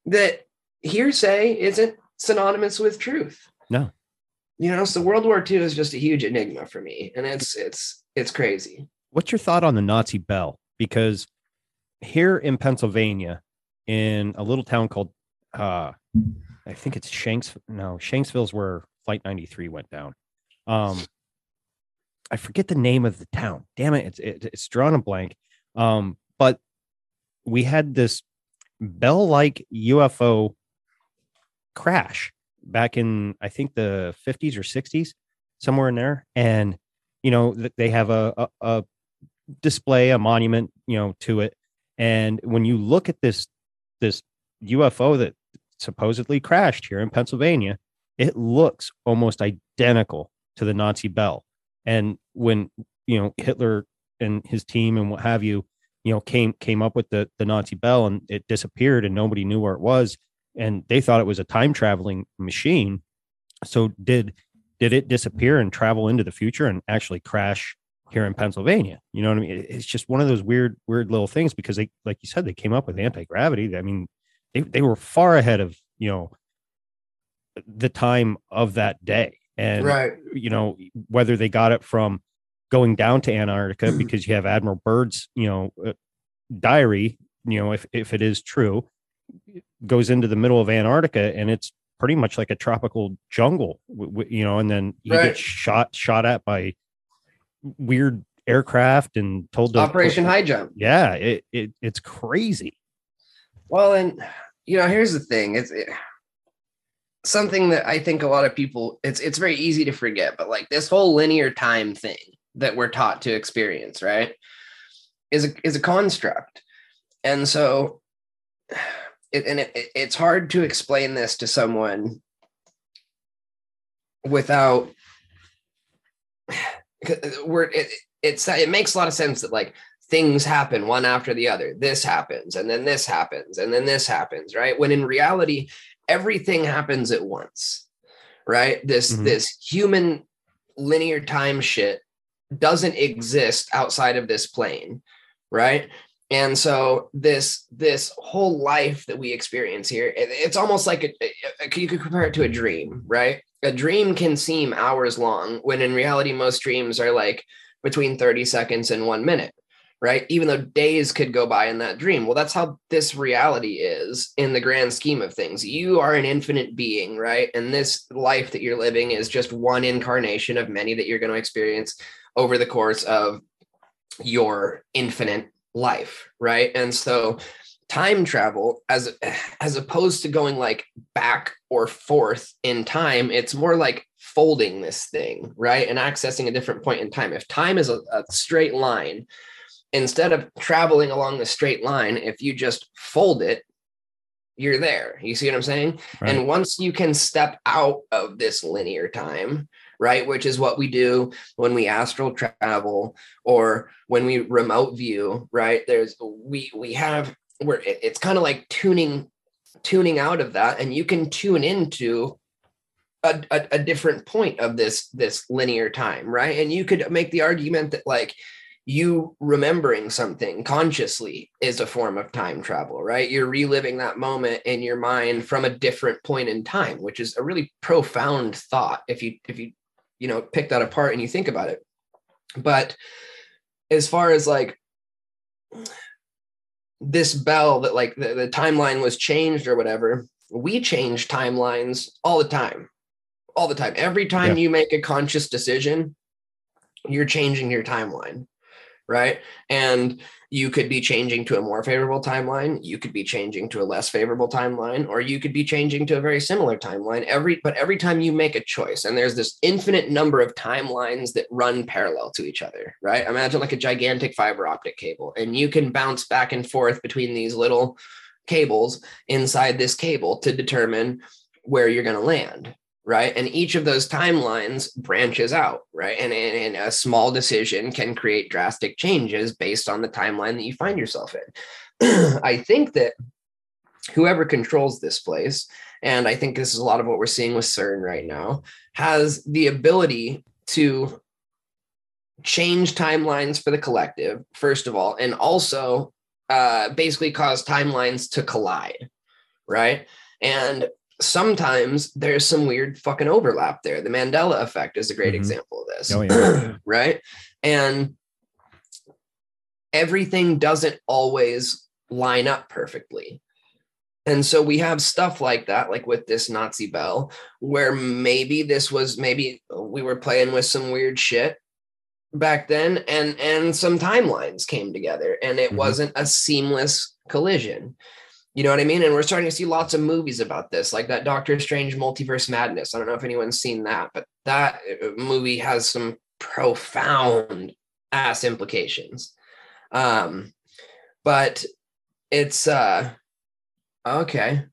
that hearsay isn't synonymous with truth. No. You know, so World War II is just a huge enigma for me. And it's it's it's crazy. What's your thought on the Nazi bell? Because here in Pennsylvania, in a little town called, uh, I think it's Shanks. No, Shanksville's where Flight 93 went down. Um, I forget the name of the town. Damn it, it's it, it's drawn a blank. Um, but we had this bell-like UFO crash back in I think the 50s or 60s, somewhere in there, and you know they have a, a, a display a monument you know to it. And when you look at this this ufo that supposedly crashed here in pennsylvania it looks almost identical to the nazi bell. And when you know hitler and his team and what have you you know came came up with the the nazi bell and it disappeared and nobody knew where it was and they thought it was a time traveling machine so did did it disappear and travel into the future and actually crash here in Pennsylvania? You know what I mean? It's just one of those weird, weird little things because they, like you said, they came up with anti gravity. I mean, they, they were far ahead of, you know, the time of that day. And, right. you know, whether they got it from going down to Antarctica [clears throat] because you have Admiral Byrd's, you know, uh, diary, you know, if, if it is true, goes into the middle of Antarctica and it's pretty much like a tropical jungle, you know, and then he Right. gets shot, shot at by weird aircraft and told to Operation High Jump. Yeah, it, it it's crazy. Well, and you know, here's the thing: it's it, something that I think a lot of people. It's it's very easy to forget, but like this whole linear time thing that we're taught to experience, right, is a is a construct, and so, it, and it, it's hard to explain this to someone without. [sighs] We're it, it's it makes a lot of sense that like things happen one after the other. This happens, and then this happens, and then this happens, right? When in reality, everything happens at once, right? This Mhm. this human linear time shit doesn't exist outside of this plane, right? And so this this whole life that we experience here, it- it's almost like a, a- you could compare it to a dream, right? A dream can seem hours long when in reality most dreams are like between 30 seconds and 1 minute right? Even though days could go by in that dream. Well, that's how this reality is in the grand scheme of things. You are an infinite being, right? And this life that you're living is just one incarnation of many that you're going to experience over the course of your infinite life, right? And so time travel as as opposed to going like back or forth in time it's more like folding this thing right and accessing a different point in time if time is a, a straight line instead of traveling along the straight line, if you just fold it, you're there. You see what I'm saying? Right. And once you can step out of this linear time, right, which is what we do when we astral travel or when we remote view, right? There's we we have where it- it's kind of like tuning tuning out of that. And you can tune into a, a, a different point of this this linear time right? And you could make the argument that like you remembering something consciously is a form of time travel right? You're reliving that moment in your mind from a different point in time which is a really profound thought if you if you you know pick that apart and you think about it. But as far as like this bell that like the, the timeline was changed or whatever we change timelines all the time. All the time. Every time Yeah. you make a conscious decision you're changing your timeline right? And you could be changing to a more favorable timeline you could be changing to a less favorable timeline or you could be changing to a very similar timeline. Every but every time you make a choice and there's this infinite number of timelines that run parallel to each other right? Imagine like a gigantic fiber optic cable and you can bounce back and forth between these little cables inside this cable to determine where you're going to land right? And each of those timelines branches out right? And, and, and a small decision can create drastic changes based on the timeline that you find yourself in. [clears throat] I think that whoever controls this place and i think this is a lot of what we're seeing with cern right now has the ability to change timelines for the collective first of all and also uh, basically cause timelines to collide right? And sometimes there's some weird fucking overlap there. The Mandela effect is a great Mhm. example of this. Oh, yeah. [clears throat] right? And everything doesn't always line up perfectly. And so we have stuff like that, like with this Nazi bell, where maybe this was maybe we were playing with some weird shit back then and and some timelines came together and it Mhm. wasn't a seamless collision you know what I mean? And we're starting to see lots of movies about this, like that Doctor Strange Multiverse Madness. I don't know if anyone's seen that, but that uh, movie has some profound ass implications. Um, but it's uh okay.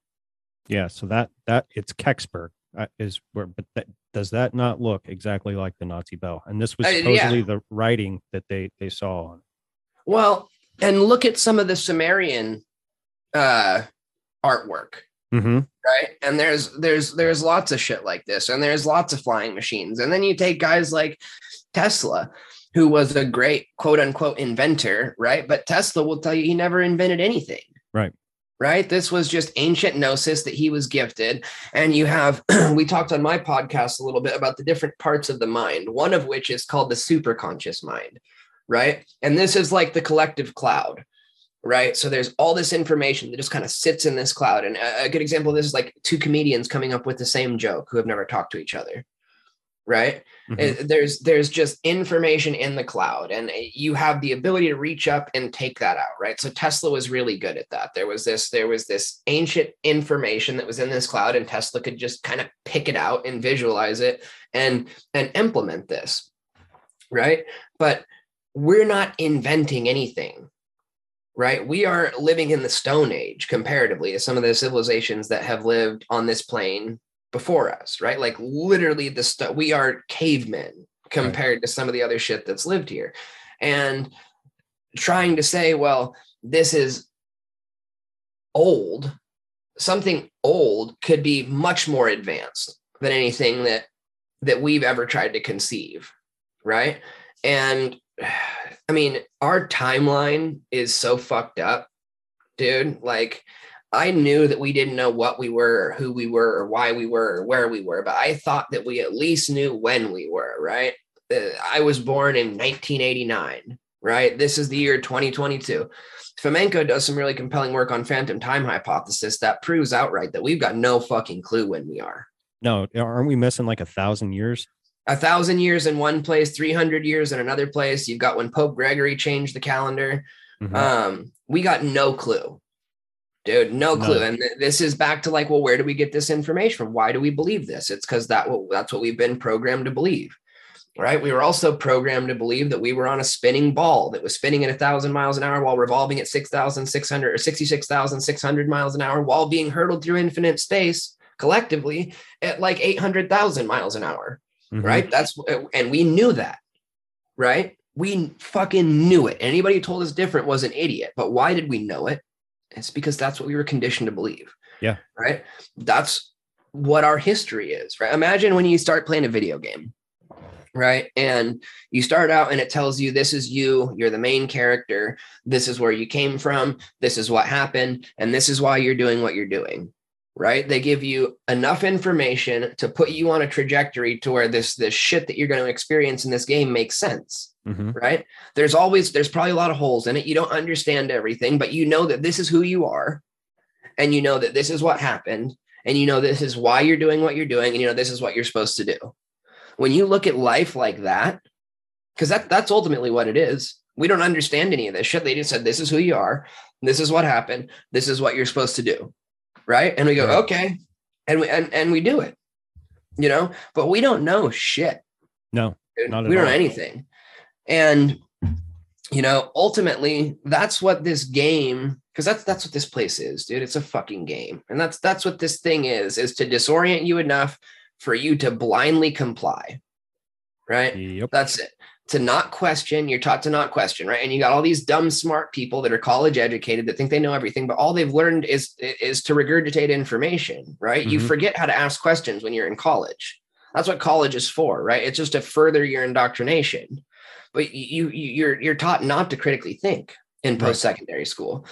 Yeah, so that that it's Kecksburg uh, is where, but that, does that not look exactly like the Nazi bell? And this was Uh, yeah. supposedly the writing that they they saw on. Well, and look at some of the Sumerian uh artwork. Mm-hmm. right? And there's there's there's lots of shit like this and there's lots of flying machines. And then you take guys like tesla who was a great quote unquote inventor right? But tesla will tell you he never invented anything. Right. right? This was just ancient gnosis that he was gifted. And you have [clears throat] we talked on my podcast a little bit about the different parts of the mind one of which is called the superconscious mind right? And this is like the collective cloud right? So there's all this information that just kind of sits in this cloud. And a, good example of this is like two comedians coming up with the same joke who have never talked to each other, right? Mhm. Uh, There's there's just information in the cloud, and uh, you have the ability to reach up and take that out, right? So Tesla was really good at that. There was this there was this ancient information that was in this cloud, and Tesla could just kind of pick it out and visualize it and and implement this, right? But we're not inventing anything right? We are living in the Stone Age comparatively to some of the civilizations that have lived on this plane before us, right? Like literally, the stu- we are cavemen compared to some of the other shit that's lived here, and trying to say, well, this is old. Something old could be much more advanced than anything that that we've ever tried to conceive, right? And I mean, our timeline is so fucked up, dude. Like, I knew that we didn't know what we were, or who we were, or why we were, or where we were, but I thought that we at least knew when we were, right? Uh, I was born in 1989, right? This is the year 2022. Fomenko does some really compelling work on phantom time hypothesis that proves outright that we've got no fucking clue when we are No, aren't we missing like a thousand years? A thousand years in one place, 300 years in another place. You've got when Pope Gregory changed the calendar. Mhm. Um, we got no clue, dude, no clue. None. And th- this is back to like, well, where do we get this information from? Why do we believe this? It's because that what that's what we've been programmed to believe. Right. We were also programmed to believe that we were on a spinning ball that was spinning at a thousand miles an hour while revolving at 6,600 or 66,600 miles an hour while being hurtled through infinite space collectively at like 800,000 miles an hour Mhm. right? That's and we knew that, right? We fucking knew it. Anybody who told us different was an idiot. But why did we know it? It's because that's what we were conditioned to believe. Yeah. Right. That's what our history is. Right. Imagine when you start playing a video game, right? And you start out and it tells you this is you, you're the main character, this is where you came from, this is what happened, and this is why you're doing what you're doing right? They give you enough information to put you on a trajectory to where this this shit that you're going to experience in this game makes sense Mhm. right? There's always there's probably a lot of holes in it. You don't understand everything but you know that this is who you are and you know that this is what happened and you know this is why you're doing what you're doing and you know this is what you're supposed to do. When you look at life like that because that that's ultimately what it is. We don't understand any of this shit. They just said this is who you are. This is what happened. This is what you're supposed to do right? And we go Right. okay. And we and, and we do it you know? But we don't know shit. No. We don't know anything. And you know ultimately that's what this game because that's that's what this place is dude. It's a fucking game. And that's that's what this thing is is to disorient you enough for you to blindly comply right? Yep. that's it to not question you're taught to not question right? And you got all these dumb smart people that are college educated that think they know everything but all they've learned is is to regurgitate information right? You Mhm. forget how to ask questions when you're in college. That's what college is for right? It's just to further your indoctrination. But you, you you're you're taught not to critically think in post-secondary school.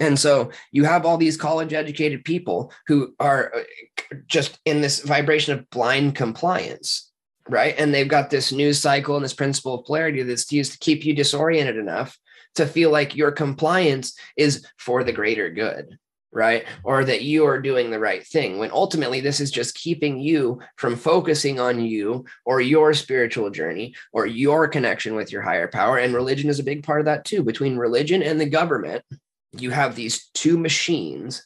And so you have all these college educated people who are uh, just in this vibration of blind compliance right? And they've got this news cycle and this principle of polarity that's used to keep you disoriented enough to feel like your compliance is for the greater good, right? Or that you are doing the right thing. When ultimately, this is just keeping you from focusing on you or your spiritual journey or your connection with your higher power. And religion is a big part of that too. Between religion and the government, you have these two machines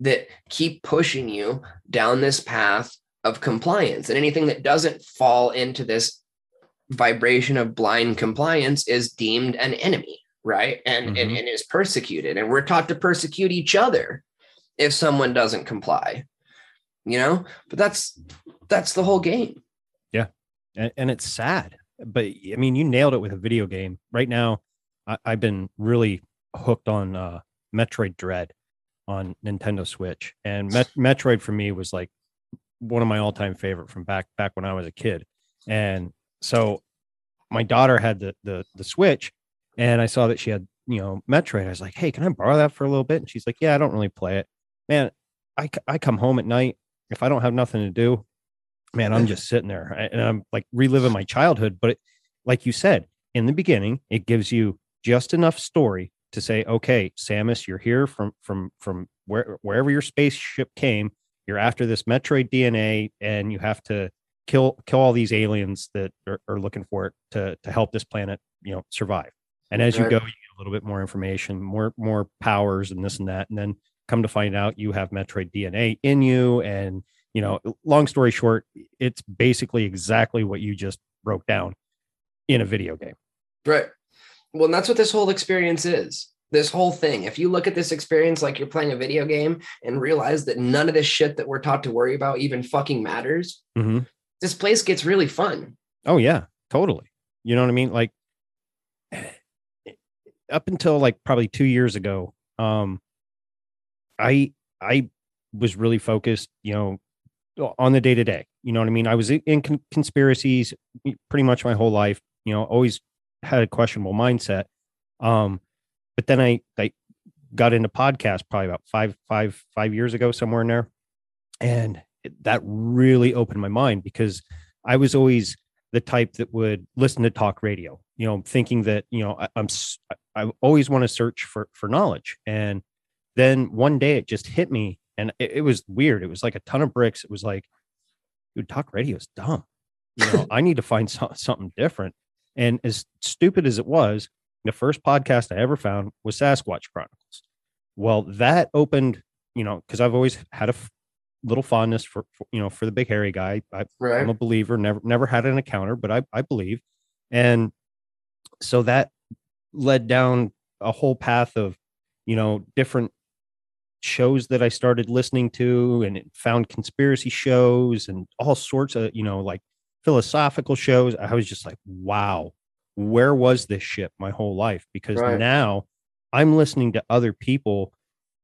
that keep pushing you down this path of compliance. And anything that doesn't fall into this vibration of blind compliance is deemed an enemy right? And, and Mhm. and is persecuted. And we're taught to persecute each other if someone doesn't comply you know? But that's that's the whole game. Yeah. And, and it's sad. But i mean you nailed it with a video game. Right now I, i've been really hooked on uh metroid dread on nintendo switch. And Met- metroid for me was like one of my all-time favorite from back back when i was a kid. And so my daughter had the the, the switch and i saw that she had you know metroid. I was like hey can i borrow that for a little bit? And she's like yeah i don't really play it. Man I I come home at night. If i don't have nothing to do man, I'm just sitting there and I'm like reliving my childhood. But it, like you said in the beginning, it gives you just enough story to say, okay, Samus, you're here from from from where wherever your spaceship came. You're after this Metroid DNA, and you have to kill kill all these aliens that are, are looking for it to to help this planet you know survive. And as you go you get a little bit more information more more powers and this and that. And then come to find out you have metroid dna in you. And you know long story short it's basically exactly what you just broke down in a video game. Right. Well, and that's what this whole experience is. This whole thing. If you look at this experience like you're playing a video game and realize that none of this shit that we're taught to worry about even fucking matters, hmm this place gets really fun. Oh yeah, totally. You know what I mean? Like up until like probably 2 years ago, um I I was really focused, you know, on the day to day. You know what I mean? I was in- in con- conspiracies pretty much my whole life, you know, always had a questionable mindset. Um but then I I got into podcast probably about five five five years ago somewhere in there and it- that really opened my mind because I was always the type that would listen to talk radio, you know, thinking that, you know, I, I'm, I always want to search for, for knowledge. And then one day it just hit me and it, it was weird. It was like a ton of bricks. It was like, dude, talk radio is dumb. You know, [laughs] I need to find so, something different. And as stupid as it was, the first podcast I ever found was Sasquatch Chronicles. Well, that opened, you know, because I've always had a f- little fondness for, for, you know, for the big hairy guy. I, Right. I'm a believer. Never never had an encounter, but I I believe, and so that led down a whole path of you know different shows that I started listening to, and found conspiracy shows and all sorts of you know like philosophical shows. I was just like, wow, where was this shit my whole life? Because Right. now I'm listening to other people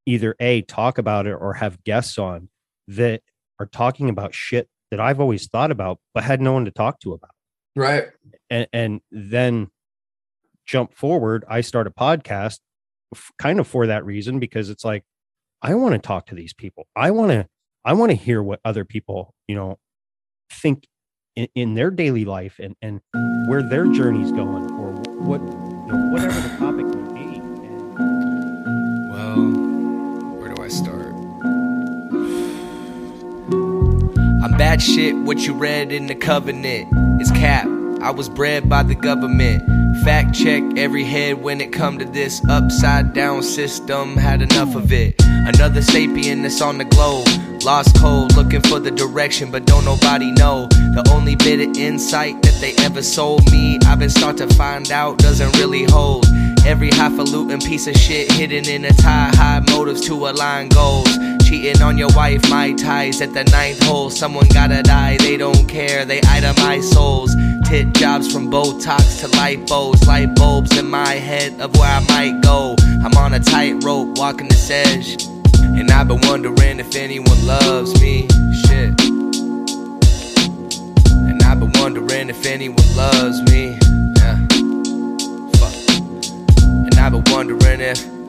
either a talk about it or have guests on that are talking about shit that I've always thought about but had no one to talk to about. Right. And and then jump forward, I start a podcast kind of for that reason because it's like I want to talk to these people. I want to I want to hear what other people, you know, think in, in their daily life and and where their journey's going or what you know, whatever the topic may be. And Well, where do I start? I'm bad shit, what you read in the covenant is cap. I was bred by the government. Fact check every head when it come to this upside down system. Had enough of it. Another sapien that's on the globe. Lost cold, looking for the direction, but don't nobody know. The only bit of insight that they ever sold me, I've been start to find out doesn't really hold. Every highfalutin piece of shit hidden in a tie, high motives to align goals. Cheating on your wife, my ties at the ninth hole. Someone gotta die, they don't care, they itemize souls. Tit jobs from Botox to lipos, light bulbs in my head of where I might go. I'm on a tightrope walking this edge, and I've been wondering if anyone loves me. Shit. And I've been wondering if anyone loves me. Yeah. Fuck. And I've been wondering if,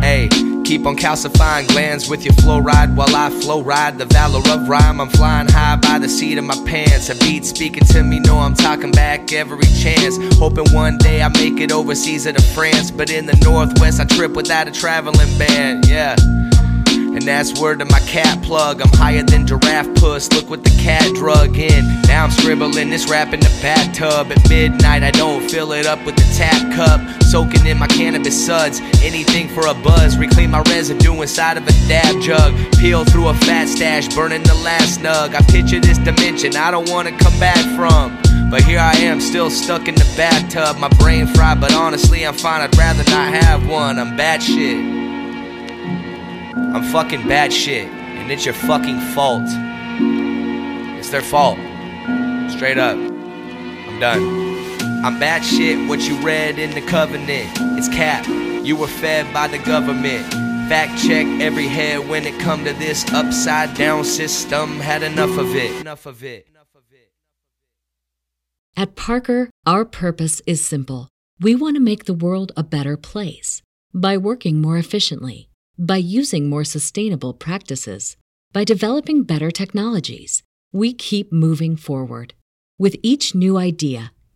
Hey, keep on calcifying glands with your fluoride while I flow ride the valor of rhyme. I'm flying high by the seat of my pants. A beat speaking to me, know I'm talking back every chance. Hoping one day I make it overseas or to France, but in the Northwest I trip without a traveling band. Yeah. And that's word to my cat plug. I'm higher than giraffe puss. Look what the cat drug in. Now I'm scribbling this rap in the bathtub. At midnight, I don't fill it up with the tap cup. Soaking in my cannabis suds. Anything for a buzz. Reclaim my residue inside of a dab jug. Peel through a fat stash, burning the last nug. I picture this dimension I don't wanna come back from. But here I am, still stuck in the bathtub. My brain fried, but honestly, I'm fine. I'd rather not have one. I'm bad shit. I'm fucking bad shit. And it's your fucking fault. It's their fault. Straight up. I'm done. I'm bad shit, what you read in the covenant. It's cap. You were fed by the government. Fact check every head when it come to this upside down system. Had enough of it. Enough of it. At Parker, our purpose is simple. We want to make the world a better place by working more efficiently, by using more sustainable practices, by developing better technologies. We keep moving forward. With each new idea,